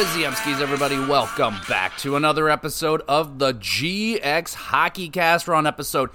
Is the Emskis, everybody? Welcome back to another episode of the GX Hockey Cast. We're on episode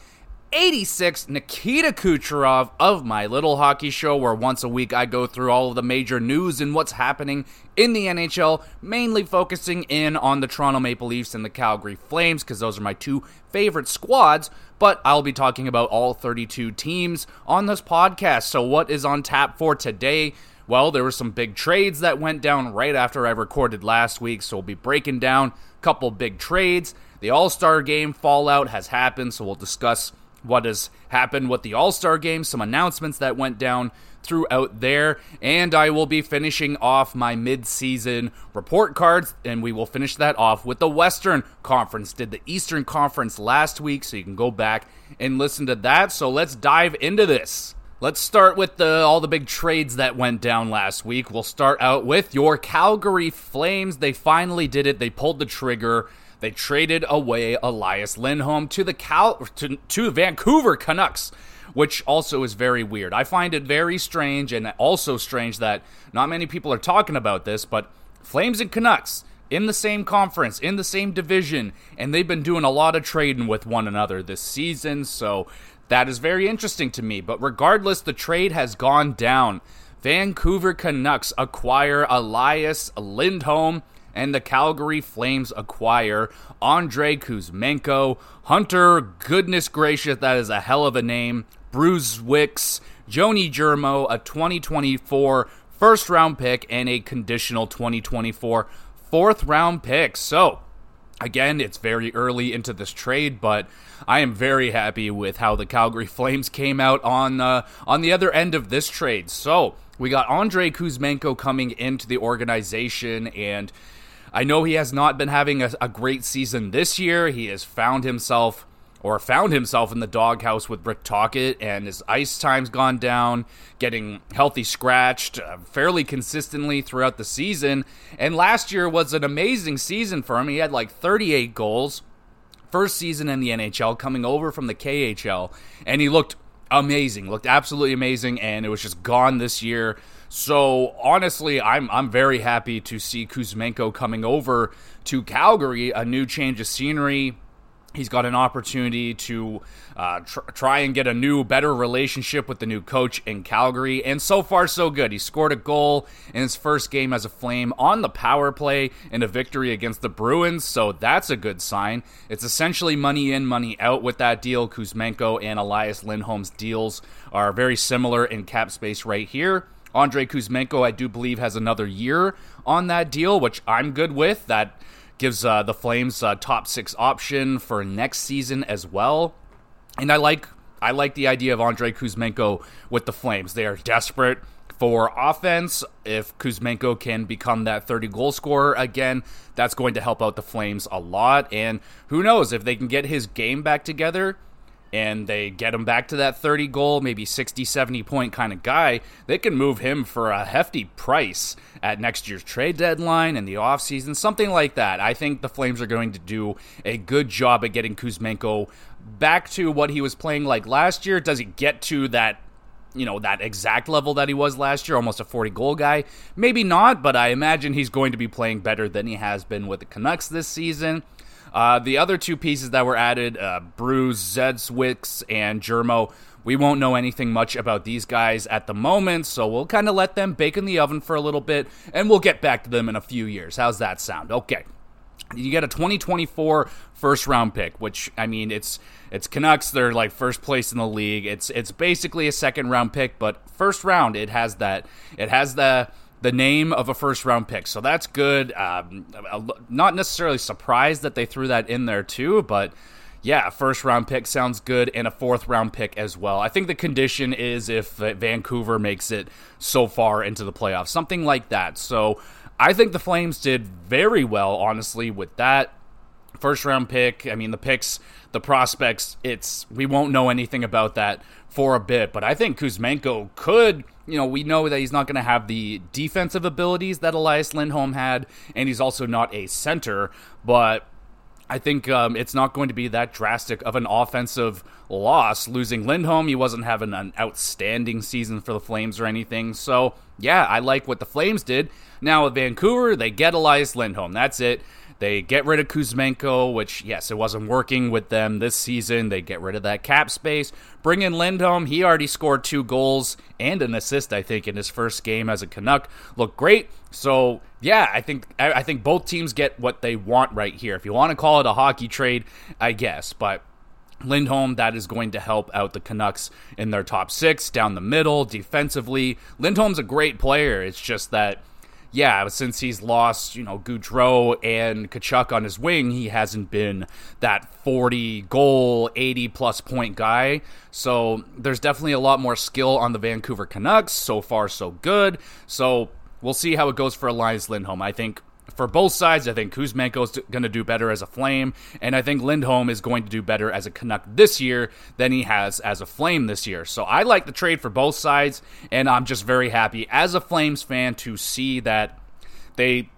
86. Nikita Kucherov of My Little Hockey Show, where once a week I go through all of the major news and what's happening in the NHL, mainly focusing in on the Toronto Maple Leafs and the Calgary Flames, because those are my two favorite squads. But I'll be talking about all 32 teams on this podcast. So, what is on tap for today? Well, there were some big trades that went down right after I recorded last week, so we'll be breaking down a couple big trades. The All Star game fallout has happened, so we'll discuss what has happened with the All Star game, some announcements that went down throughout there, and I will be finishing off my mid season report cards, and we will finish that off with the Western Conference. Did the Eastern Conference last week, so you can go back and listen to that. So let's dive into this. Let's start with the, all the big trades that went down last week. We'll start out with your Calgary Flames. They finally did it. They pulled the trigger. They traded away Elias Lindholm to the Cal to, to Vancouver Canucks, which also is very weird. I find it very strange and also strange that not many people are talking about this, but Flames and Canucks in the same conference, in the same division, and they've been doing a lot of trading with one another this season. So that is very interesting to me. But regardless, the trade has gone down. Vancouver Canucks acquire Elias Lindholm, and the Calgary Flames acquire Andrei Kuzmenko, Hunter, goodness gracious, that is a hell of a name, Bruce Wicks, Joni Jurmo, a 2024 first round pick, and a conditional 2024 fourth round pick. So, Again, it's very early into this trade, but I am very happy with how the Calgary Flames came out on uh, on the other end of this trade. So we got Andre Kuzmenko coming into the organization, and I know he has not been having a, a great season this year. He has found himself or found himself in the doghouse with Rick Tocchet, and his ice time's gone down, getting healthy scratched uh, fairly consistently throughout the season. And last year was an amazing season for him. He had like 38 goals, first season in the NHL, coming over from the KHL, and he looked amazing, looked absolutely amazing, and it was just gone this year. So honestly, I'm I'm very happy to see Kuzmenko coming over to Calgary, a new change of scenery He's got an opportunity to uh, tr- try and get a new, better relationship with the new coach in Calgary. And so far, so good. He scored a goal in his first game as a Flame on the power play in a victory against the Bruins. So that's a good sign. It's essentially money in, money out with that deal. Kuzmenko and Elias Lindholm's deals are very similar in cap space right here. Andre Kuzmenko, I do believe, has another year on that deal, which I'm good with. That gives uh, the Flames a top six option for next season as well. And I like I like the idea of Andre Kuzmenko with the Flames. They are desperate for offense. If Kuzmenko can become that 30 goal scorer again, that's going to help out the Flames a lot. And who knows if they can get his game back together and they get him back to that 30 goal, maybe 60, 70 point kind of guy, they can move him for a hefty price at next year's trade deadline and the offseason, something like that. I think the Flames are going to do a good job at getting Kuzmenko back to what he was playing like last year. Does he get to that you know that exact level that he was last year, almost a 40 goal guy. Maybe not, but I imagine he's going to be playing better than he has been with the Canucks this season. Uh, the other two pieces that were added, uh, Bruce, Zedzwix, and Jurmo, we won't know anything much about these guys at the moment, so we'll kind of let them bake in the oven for a little bit, and we'll get back to them in a few years. How's that sound? Okay. You get a 2024 first round pick, which I mean, it's it's Canucks. They're like first place in the league. It's it's basically a second round pick, but first round it has that it has the the name of a first round pick. So that's good. Um, not necessarily surprised that they threw that in there too, but yeah, first round pick sounds good, and a fourth round pick as well. I think the condition is if Vancouver makes it so far into the playoffs, something like that. So I think the Flames did very well, honestly, with that first round pick. I mean, the picks, the prospects, it's we won't know anything about that for a bit, but I think Kuzmenko could you know, we know that he's not going to have the defensive abilities that Elias Lindholm had, and he's also not a center, but I think um, it's not going to be that drastic of an offensive loss. Losing Lindholm, he wasn't having an outstanding season for the Flames or anything. So, yeah, I like what the Flames did. Now, with Vancouver, they get Elias Lindholm. That's it. They get rid of Kuzmenko, which, yes, it wasn't working with them this season. They get rid of that cap space. Bring in Lindholm. He already scored two goals and an assist, I think, in his first game as a Canuck. Looked great. So, yeah, I think I think both teams get what they want right here. If you want to call it a hockey trade, I guess, but Lindholm, that is going to help out the Canucks in their top six, down the middle, defensively. Lindholm's a great player. It's just that yeah, since he's lost, you know, Gaudreau and Tkachuk on his wing, he hasn't been that 40 goal, 80 plus point guy. So there's definitely a lot more skill on the Vancouver Canucks. So far, so good. So we'll see how it goes for Elias Lindholm. I think for both sides, I think Kuzmenko is going to do better as a Flame, and I think Lindholm is going to do better as a Canuck this year than he has as a Flame this year. So I like the trade for both sides, and I'm just very happy as a Flames fan to see that they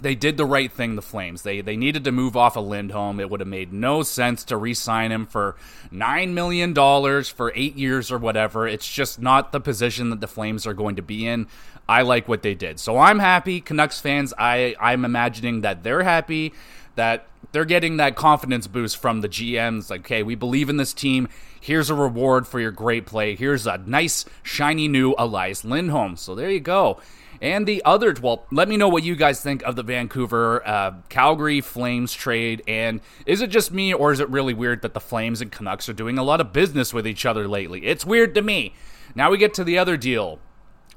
they did the right thing, the Flames. They they needed to move off of Lindholm. It would have made no sense to re-sign him for nine million dollars for eight years or whatever. It's just not the position that the Flames are going to be in. I like what they did. So I'm happy. Canucks fans, I, I'm imagining that they're happy, that they're getting that confidence boost from the GMs. Like, okay, we believe in this team. Here's a reward for your great play. Here's a nice, shiny new Elias Lindholm. So there you go. And the other, well, let me know what you guys think of the Vancouver uh, Calgary Flames trade. And is it just me, or is it really weird that the Flames and Canucks are doing a lot of business with each other lately? It's weird to me. Now we get to the other deal.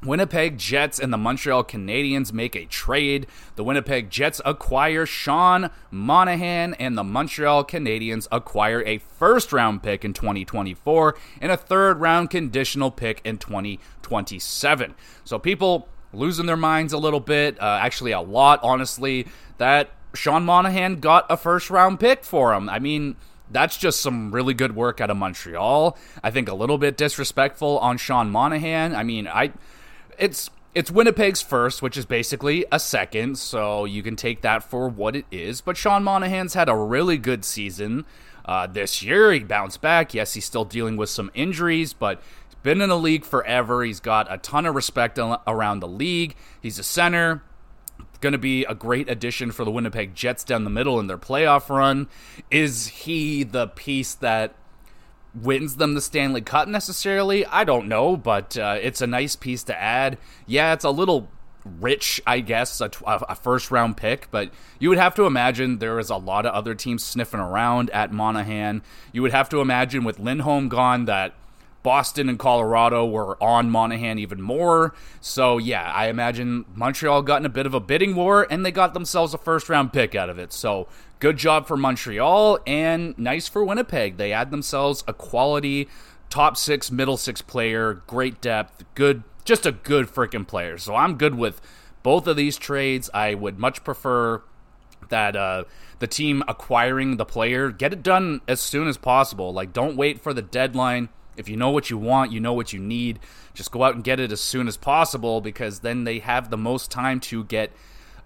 Winnipeg Jets and the Montreal Canadiens make a trade. The Winnipeg Jets acquire Sean Monahan, and the Montreal Canadiens acquire a first round pick in 2024 and a third round conditional pick in 2027. So people losing their minds a little bit, uh, actually, a lot, honestly, that Sean Monahan got a first round pick for him. I mean, that's just some really good work out of Montreal. I think a little bit disrespectful on Sean Monahan. I mean, I it's it's Winnipeg's first, which is basically a second, so you can take that for what it is. But Sean Monahan's had a really good season uh, this year. He bounced back. Yes, he's still dealing with some injuries, but been in the league forever. He's got a ton of respect around the league. He's a center. Going to be a great addition for the Winnipeg Jets down the middle in their playoff run. Is he the piece that wins them the Stanley Cup necessarily. I don't know, but uh, it's a nice piece to add. Yeah, it's a little rich, I guess, a, a, first round pick, but you would have to imagine there is a lot of other teams sniffing around at Monahan. You would have to imagine with Lindholm gone that Boston and Colorado were on Monahan even more. So, yeah, I imagine Montreal got in a bit of a bidding war and they got themselves a first round pick out of it. So, good job for Montreal and nice for Winnipeg. They add themselves a quality top six, middle six player, great depth, good, just a good freaking player. So I'm good with both of these trades. I would much prefer that uh, the team acquiring the player get it done as soon as possible. Like, don't wait for the deadline. If you know what you want, you know what you need, just go out and get it as soon as possible because then they have the most time to get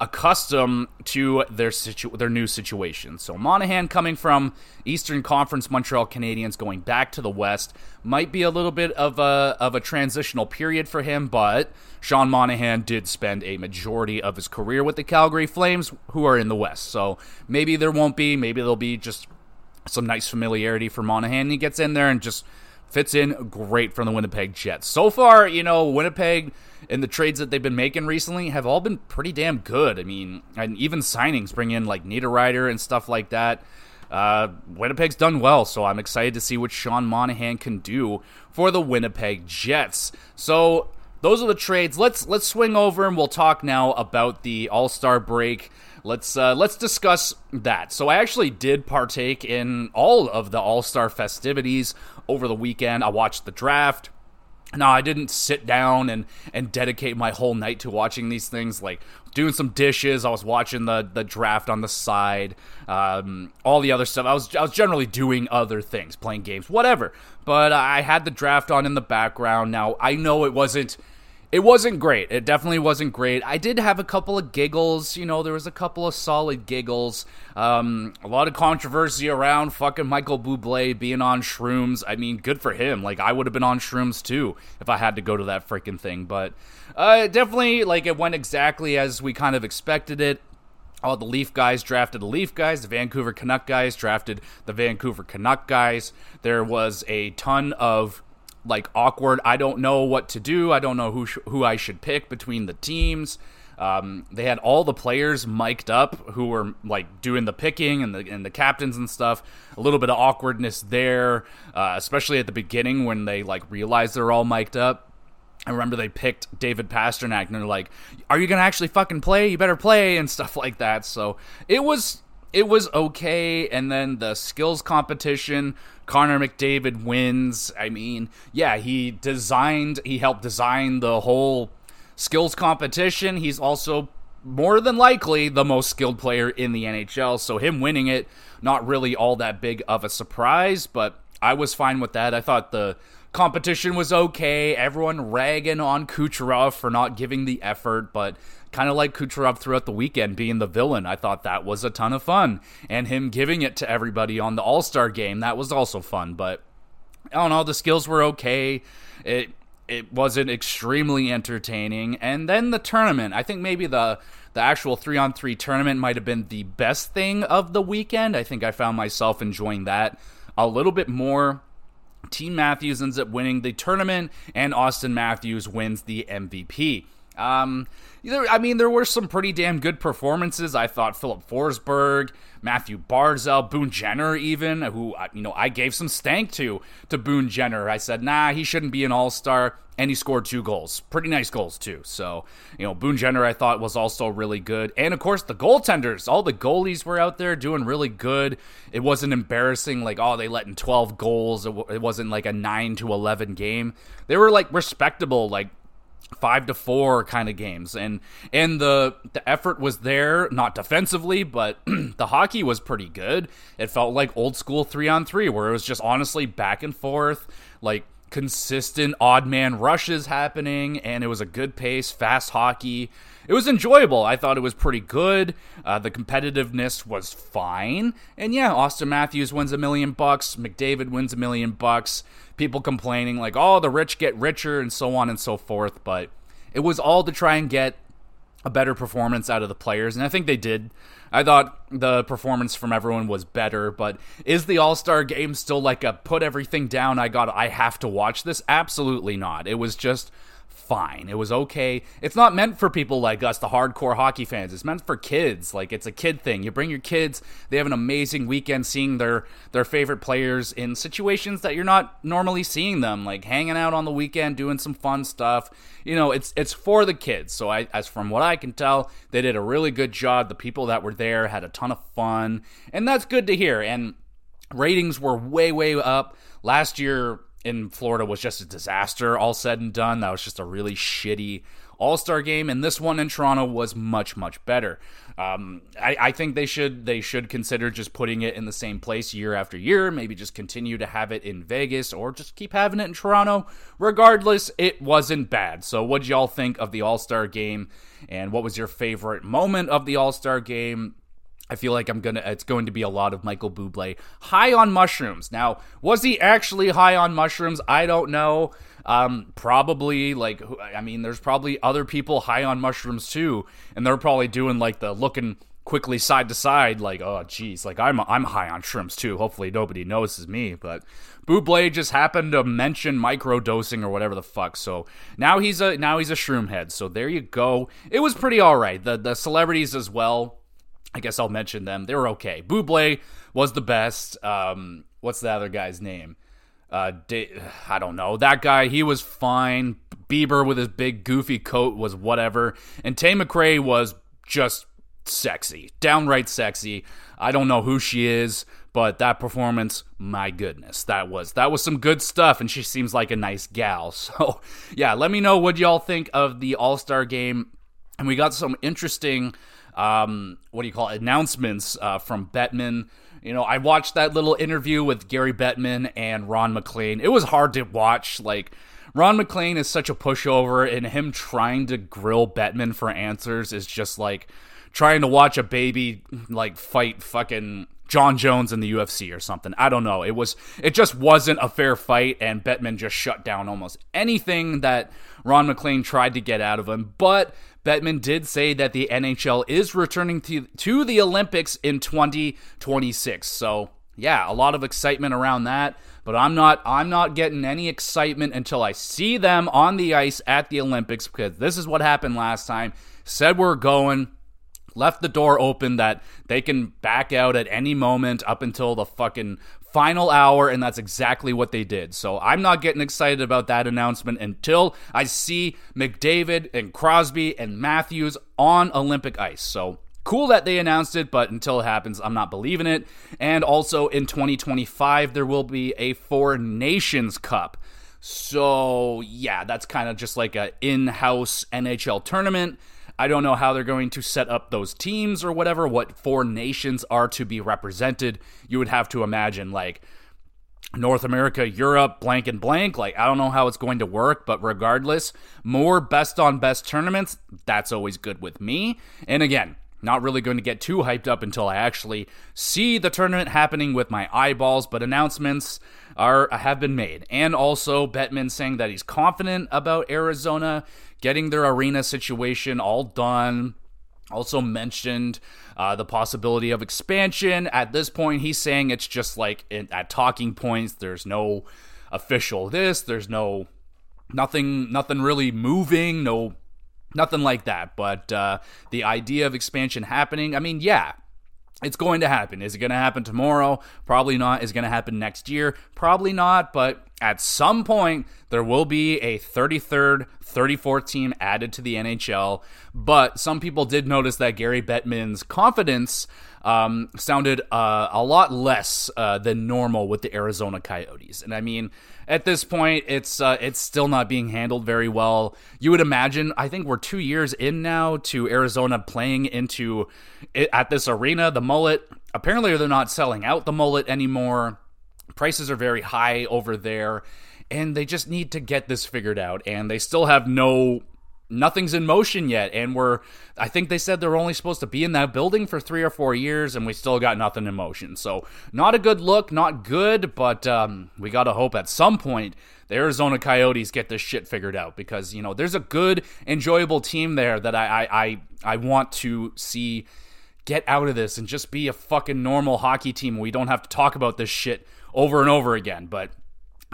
accustomed to their situ- their new situation. So Monahan coming from Eastern Conference Montreal Canadiens going back to the West might be a little bit of a of a transitional period for him, but Sean Monahan did spend a majority of his career with the Calgary Flames who are in the West. So maybe there won't be, maybe there'll be just some nice familiarity for Monahan. He gets in there and just fits in great from the Winnipeg Jets. So far, you know, Winnipeg and the trades that they've been making recently have all been pretty damn good. I mean, and even signings bring in like Niederreiter and stuff like that. Uh, Winnipeg's done well, so I'm excited to see what Sean Monahan can do for the Winnipeg Jets. So those are the trades. Let's let's swing over and we'll talk now about the All Star break. Let's uh, let's discuss that. So I actually did partake in all of the All Star festivities over the weekend. I watched the draft. Now I didn't sit down and and dedicate my whole night to watching these things. Like doing some dishes, I was watching the the draft on the side, um, all the other stuff. I was I was generally doing other things, playing games, whatever. But I had the draft on in the background. Now I know it wasn't it wasn't great. It definitely wasn't great. I did have a couple of giggles. You know, there was a couple of solid giggles. Um, a lot of controversy around fucking Michael Bublé being on shrooms. I mean, good for him. Like, I would have been on shrooms too if I had to go to that freaking thing. But uh, definitely, like, it went exactly as we kind of expected it. All the Leaf guys drafted the Leaf guys. The Vancouver Canuck guys drafted the Vancouver Canuck guys. There was a ton of like awkward. I don't know what to do. I don't know who sh- who I should pick between the teams. Um, they had all the players mic'd up who were like doing the picking and the and the captains and stuff. A little bit of awkwardness there, uh, especially at the beginning when they like realized they're all mic'd up. I remember they picked David Pastrnak and they're like, "Are you gonna actually fucking play? You better play" and stuff like that. So it was it was okay. And then the skills competition, Connor McDavid wins. I mean, yeah, he designed, he helped design the whole skills competition. He's also more than likely the most skilled player in the NHL. So him winning it, not really all that big of a surprise, but I was fine with that. I thought the competition was okay. Everyone ragging on Kucherov for not giving the effort, but kind of like Kucherov throughout the weekend being the villain. I thought that was a ton of fun. And him giving it to everybody on the All Star game, that was also fun. But I don't know, the skills were okay. It it wasn't extremely entertaining. And then the tournament. I think maybe the the actual three on three tournament might have been the best thing of the weekend. I think I found myself enjoying that a little bit more. Team Matthews ends up winning the tournament, and Austin Matthews wins the MVP. Um, I mean, there were some pretty damn good performances. I thought Filip Forsberg, Mathew Barzal, Boone Jenner, even who uh, you know I gave some stank to to Boone Jenner. I said, nah, he shouldn't be an All Star, and he scored two goals, pretty nice goals too. So you know, Boone Jenner I thought was also really good, and of course the goaltenders, all the goalies were out there doing really good. It wasn't embarrassing like oh they let in twelve goals. It, w- it wasn't like a nine to eleven game. They were like respectable, like five to four kind of games. And and the the effort was there not defensively but the hockey was pretty good. It felt like old school three on three where it was just honestly back and forth like consistent odd man rushes happening and it was a good pace fast hockey it was enjoyable i thought it was pretty good uh, the competitiveness was fine and yeah Austin matthews wins a million bucks mcdavid wins a million bucks people complaining like, "Oh, the rich get richer" and so on and so forth. But it was all to try and get a better performance out of the players, and I think they did. I thought the performance from everyone was better, but is the All Star game still like a put everything down? I got, I have to watch this? Absolutely not. It was just fine. It was okay. It's not meant for people like us, the hardcore hockey fans. It's meant for kids. Like it's a kid thing. You bring your kids, they have an amazing weekend seeing their their favorite players in situations that you're not normally seeing them, like hanging out on the weekend, doing some fun stuff. You know, it's it's for the kids. So I as from what I can tell, they did a really good job. The people that were there had a ton of fun, and that's good to hear. And ratings were way way up. Last year in Florida was just a disaster, all said and done. That was just a really shitty All Star game, and this one in Toronto was much much better. Um, I, I, think they should they should consider just putting it in the same place year after year. Maybe just continue to have it in Vegas or just keep having it in Toronto. Regardless, it wasn't bad. So, what y'all think of the All Star game? And what was your favorite moment of the All Star game? I feel like I'm gonna. It's going to be a lot of Michael Bublé high on mushrooms. Now, was he actually high on mushrooms? I don't know. Um, probably like I mean, there's probably other people high on mushrooms too, and they're probably doing like the looking quickly side to side, like oh geez, like I'm I'm high on shrooms too. Hopefully nobody notices me, but Bublé just happened to mention microdosing or whatever the fuck. So now he's a now he's a shroom head. So there you go. It was pretty all right. The the celebrities as well I guess I'll mention them. They were okay. Buble was the best. Um, what's the other guy's name? Uh, I don't know. That guy, he was fine. Bieber with his big goofy coat was whatever. And Tate McRae was just sexy, downright sexy. I don't know who she is, but that performance, my goodness, that was that was some good stuff, and she seems like a nice gal. So yeah, let me know what y'all think of the All Star game. And we got some interesting um, what do you call it, announcements uh, from Bettman. You know, I watched that little interview with Gary Bettman and Ron MacLean. It was hard to watch. Like, Ron MacLean is such a pushover, and him trying to grill Bettman for answers is just like trying to watch a baby like fight fucking Jon Jones in the UFC or something. I don't know. It was it just wasn't a fair fight and Bettman just shut down almost anything that Ron MacLean tried to get out of him. But Bettman did say that the NHL is returning to, to the Olympics in 2026. So, yeah, a lot of excitement around that, but I'm not I'm not getting any excitement until I see them on the ice at the Olympics because this is what happened last time. Said we're going left the door open that they can back out at any moment up until the fucking final hour, and that's exactly what they did. So I'm not getting excited about that announcement until I see McDavid and Crosby and Matthews on Olympic ice. So cool that they announced it, but until it happens, I'm not believing it. And also in 2025, there will be a Four Nations Cup. So yeah, that's kind of just like a in-house NHL tournament. I don't know how they're going to set up those teams or whatever, what four nations are to be represented. You would have to imagine, like, North America, Europe, blank and blank. Like, I don't know how it's going to work, but regardless, more best on best tournaments, that's always good with me. And again, not really going to get too hyped up until I actually see the tournament happening with my eyeballs, but announcements are have been made. And also Bettman saying that he's confident about Arizona getting their arena situation all done. Also mentioned uh, the possibility of expansion. At this point, he's saying it's just like in, at talking points. There's no official this. There's no nothing. Nothing really moving. No nothing like that. But uh, the idea of expansion happening. I mean, yeah, it's going to happen. Is it going to happen tomorrow? Probably not. Is it going to happen next year? Probably not. But at some point, there will be a 33rd, 34th team added to the NHL. But some people did notice that Gary Bettman's confidence um, sounded uh, a lot less uh, than normal with the Arizona Coyotes. And I mean, at this point, it's uh, it's still not being handled very well. You would imagine. I think we're two years in now to Arizona playing into at this arena. The Mullett. Apparently, they're not selling out the Mullett anymore. Prices are very high over there, and they just need to get this figured out. And they still have no nothing's in motion yet and we're i think they said they're only supposed to be in that building for three or four years and we still got nothing in motion so not a good look not good but um, we gotta hope at some point the arizona coyotes get this shit figured out because you know there's a good enjoyable team there that i i i, I want to see get out of this and just be a fucking normal hockey team we don't have to talk about this shit over and over again but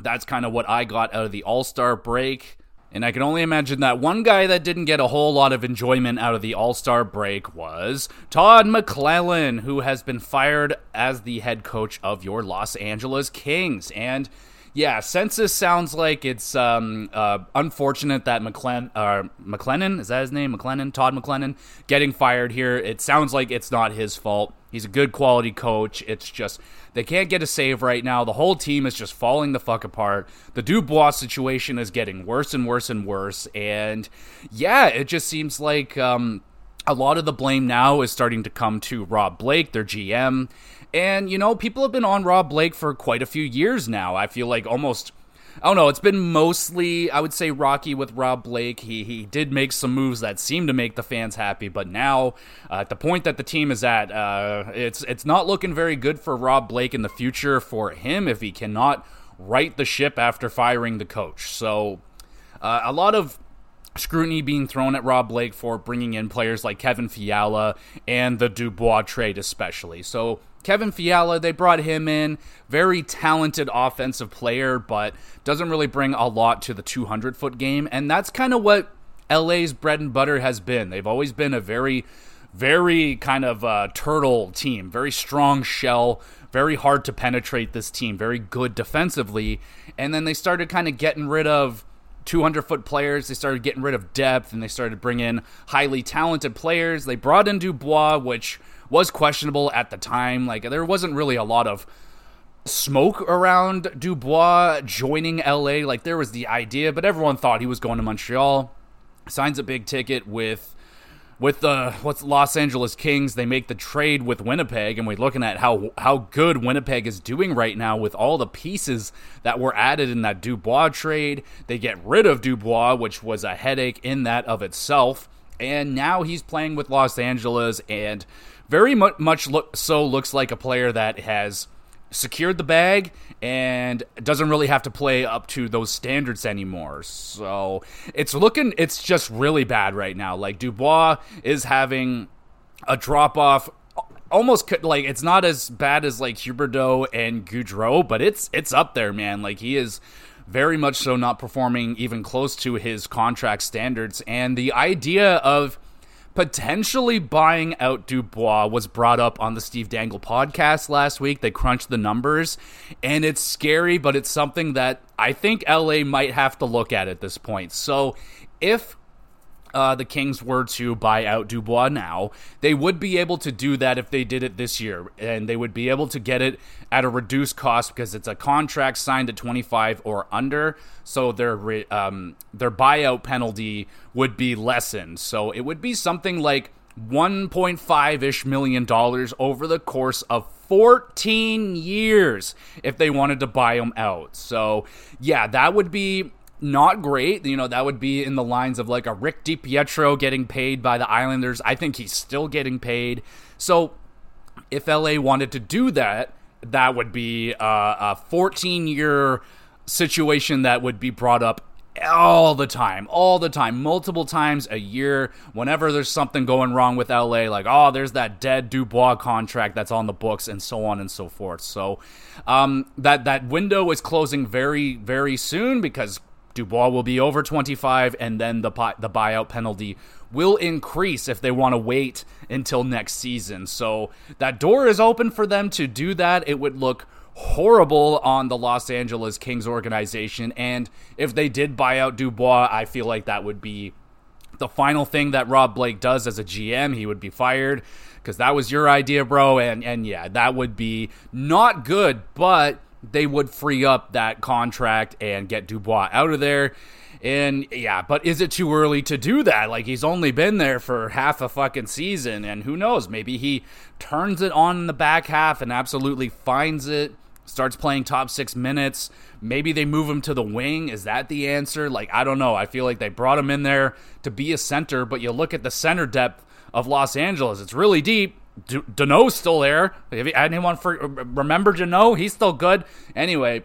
that's kind of what i got out of the all-star break and I can only imagine that one guy that didn't get a whole lot of enjoyment out of the All Star break was Todd McLellan, who has been fired as the head coach of your Los Angeles Kings. And yeah, census sounds like it's um, uh, unfortunate that McLen- uh, McLennan, is that his name? McLennan? Todd McLennan, getting fired here. It sounds like it's not his fault. He's a good quality coach. It's just they can't get a save right now. The whole team is just falling the fuck apart. The Dubois situation is getting worse and worse and worse. And yeah, it just seems like um, a lot of the blame now is starting to come to Rob Blake, their GM. And, you know, people have been on Rob Blake for quite a few years now. I feel like almost I don't know. It's been mostly, I would say, rocky with Rob Blake. He he did make some moves that seemed to make the fans happy, but now uh, at the point that the team is at, uh, it's it's not looking very good for Rob Blake in the future for him if he cannot right the ship after firing the coach. So uh, a lot of scrutiny being thrown at Rob Blake for bringing in players like Kevin Fiala and the Dubois trade, especially. So Kevin Fiala, they brought him in. Very talented offensive player, but doesn't really bring a lot to the 200 foot game. And that's kind of what LA's bread and butter has been. They've always been a very, very kind of uh, turtle team, very strong shell, very hard to penetrate this team, very good defensively. And then they started kind of getting rid of 200 foot players. They started getting rid of depth and they started bringing in highly talented players. They brought in Dubois, which was questionable at the time. Like there wasn't really a lot of smoke around Dubois joining LA. Like there was the idea, but everyone thought he was going to Montreal. Signs a big ticket with with the what's Los Angeles Kings, they make the trade with Winnipeg, and we're looking at how how good Winnipeg is doing right now with all the pieces that were added in that Dubois trade. They get rid of Dubois, which was a headache in that of itself, and now he's playing with Los Angeles, and very much look, so looks like a player that has secured the bag and doesn't really have to play up to those standards anymore. So it's looking, it's just really bad right now. Like Dubois is having a drop off. Almost like it's not as bad as like Huberdeau and Gaudreau, but it's it's up there, man. Like he is very much so not performing even close to his contract standards. And the idea of potentially buying out Dubois was brought up on the Steve Dangle podcast last week. They crunched the numbers, and it's scary, but it's something that I think LA might have to look at at this point. So if uh, the Kings were to buy out Dubois now, they would be able to do that if they did it this year, and they would be able to get it at a reduced cost because it's a contract signed at 25 or under, so their um, their buyout penalty would be lessened. So it would be something like 1.5 ish million dollars over the course of 14 years if they wanted to buy him out. So, yeah, that would be not great. You know, that would be in the lines of like a Rick DiPietro getting paid by the Islanders. I think he's still getting paid. So if LA wanted to do that, that would be a, a 14 year situation that would be brought up all the time, all the time, multiple times a year. Whenever there's something going wrong with LA, like oh, there's that dead Dubois contract that's on the books, and so on and so forth. So um, that that window is closing very very soon because Dubois will be over 25, and then the the buyout penalty will increase if they want to wait until next season. So that door is open for them to do that. It would look horrible on the Los Angeles Kings organization, and if they did buy out Dubois, I feel like that would be the final thing that Rob Blake does as a GM. He would be fired because that was your idea, bro. And and yeah, that would be not good, but they would free up that contract and get Dubois out of there. And yeah, but is it too early to do that? Like he's only been there for half a fucking season, and who knows? Maybe he turns it on in the back half and absolutely finds it, starts playing top six minutes. Maybe they move him to the wing. Is that the answer? Like, I don't know. I feel like they brought him in there to be a center, but you look at the center depth of Los Angeles, it's really deep. Danault's still there. Have anyone for remember Danault? He's still good. Anyway,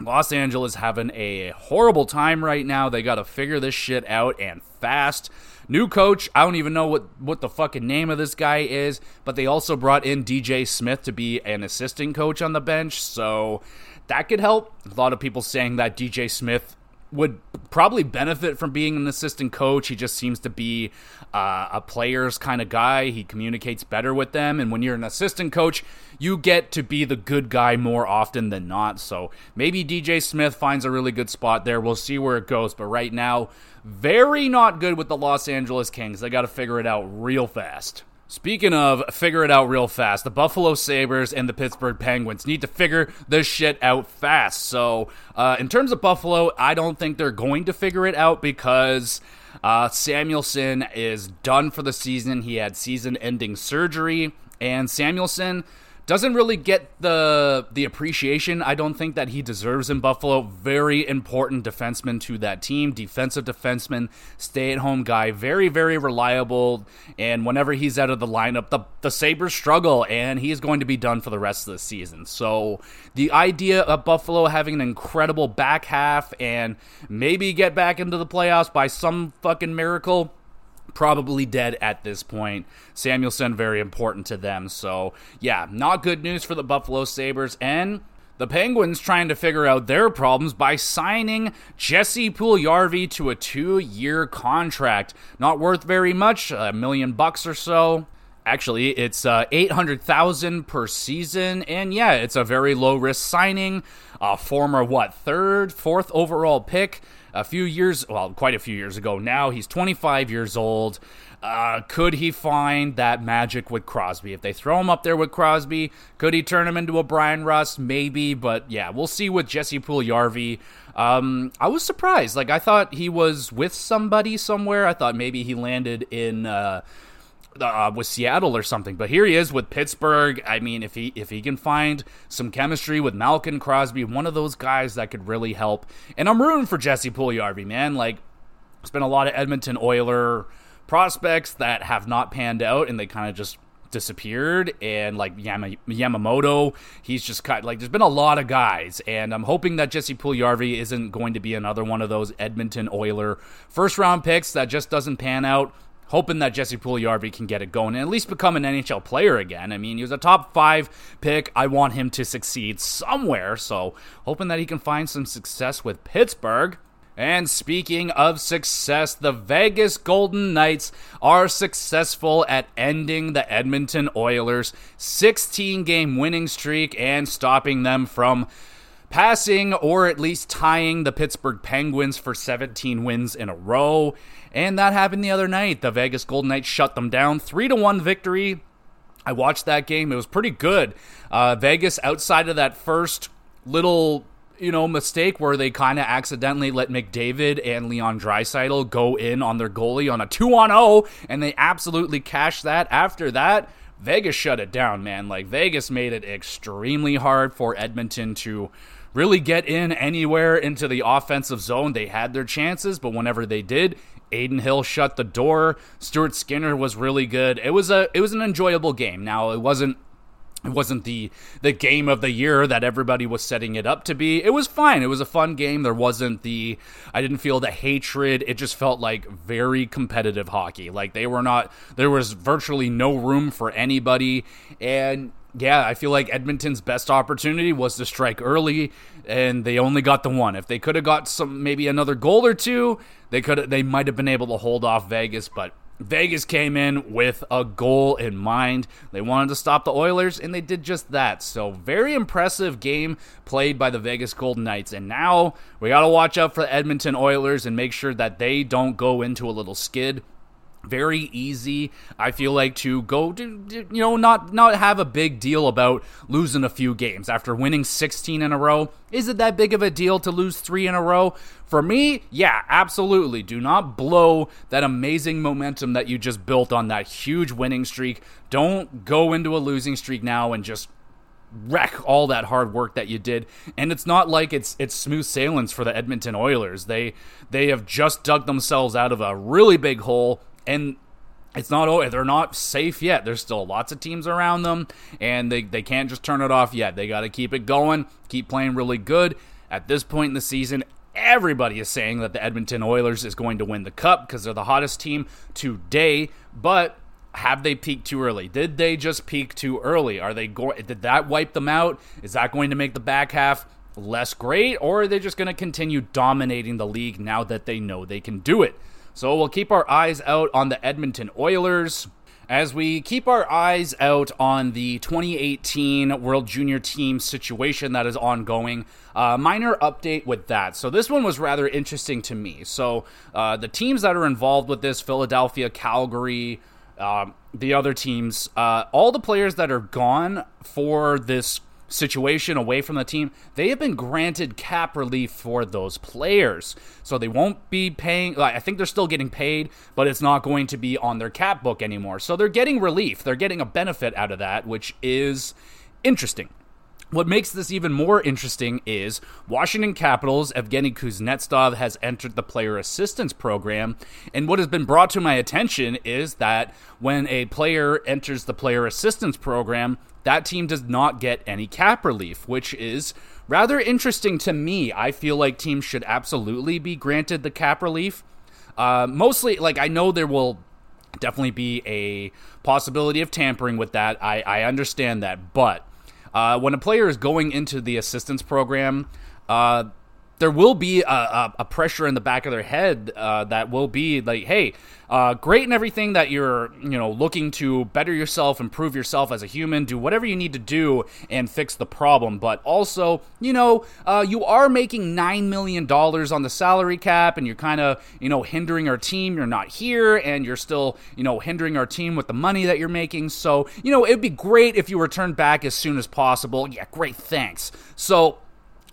Los Angeles having a horrible time right now. They got to figure this shit out and fast. New coach, I don't even know what, what the fucking name of this guy is, but they also brought in DJ Smith to be an assistant coach on the bench, so that could help. A lot of people saying that DJ Smith would probably benefit from being an assistant coach. He just seems to be uh, a player's kind of guy. He communicates better with them. And when you're an assistant coach, you get to be the good guy more often than not. So maybe DJ Smith finds a really good spot there. We'll see where it goes. But right now, very not good with the Los Angeles Kings. They got to figure it out real fast. Speaking of figure it out real fast, the Buffalo Sabres and the Pittsburgh Penguins need to figure this shit out fast. So, uh, in terms of Buffalo, I don't think they're going to figure it out because uh, Samuelsson is done for the season. He had season ending surgery, and Samuelsson doesn't really get the the appreciation I don't think that he deserves in Buffalo. Very important defenseman to that team, defensive defenseman, stay at home guy, very very reliable. And whenever he's out of the lineup, the the Sabres struggle, and he is going to be done for the rest of the season. So the idea of Buffalo having an incredible back half and maybe get back into the playoffs by some fucking miracle probably dead at this point. Samuelsson very important to them. So, yeah, not good news for the Buffalo Sabres and the Penguins trying to figure out their problems by signing Jesse Puljujarvi to a 2-year contract. Not worth very much, a million bucks or so. Actually, it's uh, 800,000 per season and yeah, it's a very low risk signing. A former what, third, fourth overall pick a few years, well, quite a few years ago now. He's 25 years old. Uh, could he find that magic with Crosby? If they throw him up there with Crosby, could he turn him into a Bryan Rust? Maybe, but yeah, we'll see with Jesse Puljujarvi. Um, I was surprised. Like I thought he was with somebody somewhere. I thought maybe he landed in. Uh, uh, with Seattle or something. But here he is with Pittsburgh. I mean, if he if he can find some chemistry with Malkin Crosby, one of those guys that could really help. And I'm rooting for Jesse Puljujarvi, man. Like, it's been a lot of Edmonton Oiler prospects that have not panned out, and they kind of just disappeared and like Yama, Yamamoto he's just cut like there's been a lot of guys and I'm hoping that Jesse Puljujarvi isn't going to be another one of those Edmonton Oiler first round picks that just doesn't pan out hoping that Jesse Puljujarvi can get it going and at least become an NHL player again. I mean, he was a top five pick. I want him to succeed somewhere, so hoping that he can find some success with Pittsburgh. And speaking of success, the Vegas Golden Knights are successful at ending the Edmonton Oilers' 16 game winning streak and stopping them from passing or at least tying the Pittsburgh Penguins for 17 wins in a row. And that happened the other night. The Vegas Golden Knights shut them down. 3 to 1 victory. I watched that game. It was pretty good. Uh, Vegas, outside of that first little you know, mistake where they kind of accidentally let McDavid and Leon Draisaitl go in on their goalie on a 2 on 0 and they absolutely cashed that. After that, Vegas shut it down, man. Like Vegas made it extremely hard for Edmonton to really get in anywhere into the offensive zone. They had their chances, but whenever they did, Adin Hill shut the door. Stuart Skinner was really good. It was a it was an enjoyable game. Now it wasn't it wasn't the the game of the year that everybody was setting it up to be. It was fine. It was a fun game. There wasn't the I didn't feel the hatred. It just felt like very competitive hockey. Like they were not there was virtually no room for anybody and yeah, I feel like Edmonton's best opportunity was to strike early, and they only got the one. If they could have got some, maybe another goal or two, they could they might have been able to hold off Vegas. But Vegas came in with a goal in mind. They wanted to stop the Oilers, and they did just that. So very impressive game played by the Vegas Golden Knights. And now we got to watch out for the Edmonton Oilers and make sure that they don't go into a little skid very easy i feel like to go to you know not not have a big deal about losing a few games. After winning 16 in a row is it that big of a deal to lose 3 in a row? For me yeah absolutely. Do not blow that amazing momentum that you just built on that huge winning streak. Don't go into a losing streak now and just wreck all that hard work that you did. And it's not like it's it's smooth sailings for the Edmonton Oilers. They they have just dug themselves out of a really big hole and it's not oh they're not safe yet. There's still lots of teams around them and they, they can't just turn it off yet. They got to keep it going keep playing really good. At this point in the season everybody is saying that the edmonton oilers is going to win the cup because they're the hottest team today but have they peaked too early? Did they just peak too early? Are they did that wipe them out? Is that going to make the back half less great or are they just going to continue dominating the league now that they know they can do it so we'll keep our eyes out on the Edmonton Oilers as we keep our eyes out on the 2018 World Junior Team situation that is ongoing. Uh, minor update with that. So, this one was rather interesting to me. So, uh, the teams that are involved with this Philadelphia, Calgary, uh, the other teams, uh, all the players that are gone for this situation away from the team, they have been granted cap relief for those players. So they won't be paying, I think they're still getting paid, but it's not going to be on their cap book anymore. So they're getting relief. They're getting a benefit out of that, which is interesting. What makes this even more interesting is Washington Capitals' Evgeny Kuznetsov has entered the player assistance program. And what has been brought to my attention is that when a player enters the player assistance program, that team does not get any cap relief, which is rather interesting to me. I feel like teams should absolutely be granted the cap relief. Uh, mostly, like, I know there will definitely be a possibility of tampering with that. I, I understand that. But uh, when a player is going into the assistance program, uh, there will be a, a, a, pressure in the back of their head uh, that will be like, hey, uh, great and everything that you're you know looking to better yourself, improve yourself as a human, do whatever you need to do and fix the problem. But also, you know, uh, you are making nine million dollars on the salary cap, and you're kind of you know hindering our team. You're not here, and you're still you know hindering our team with the money that you're making. So you know it'd be great if you return back as soon as possible. Yeah, great, thanks. So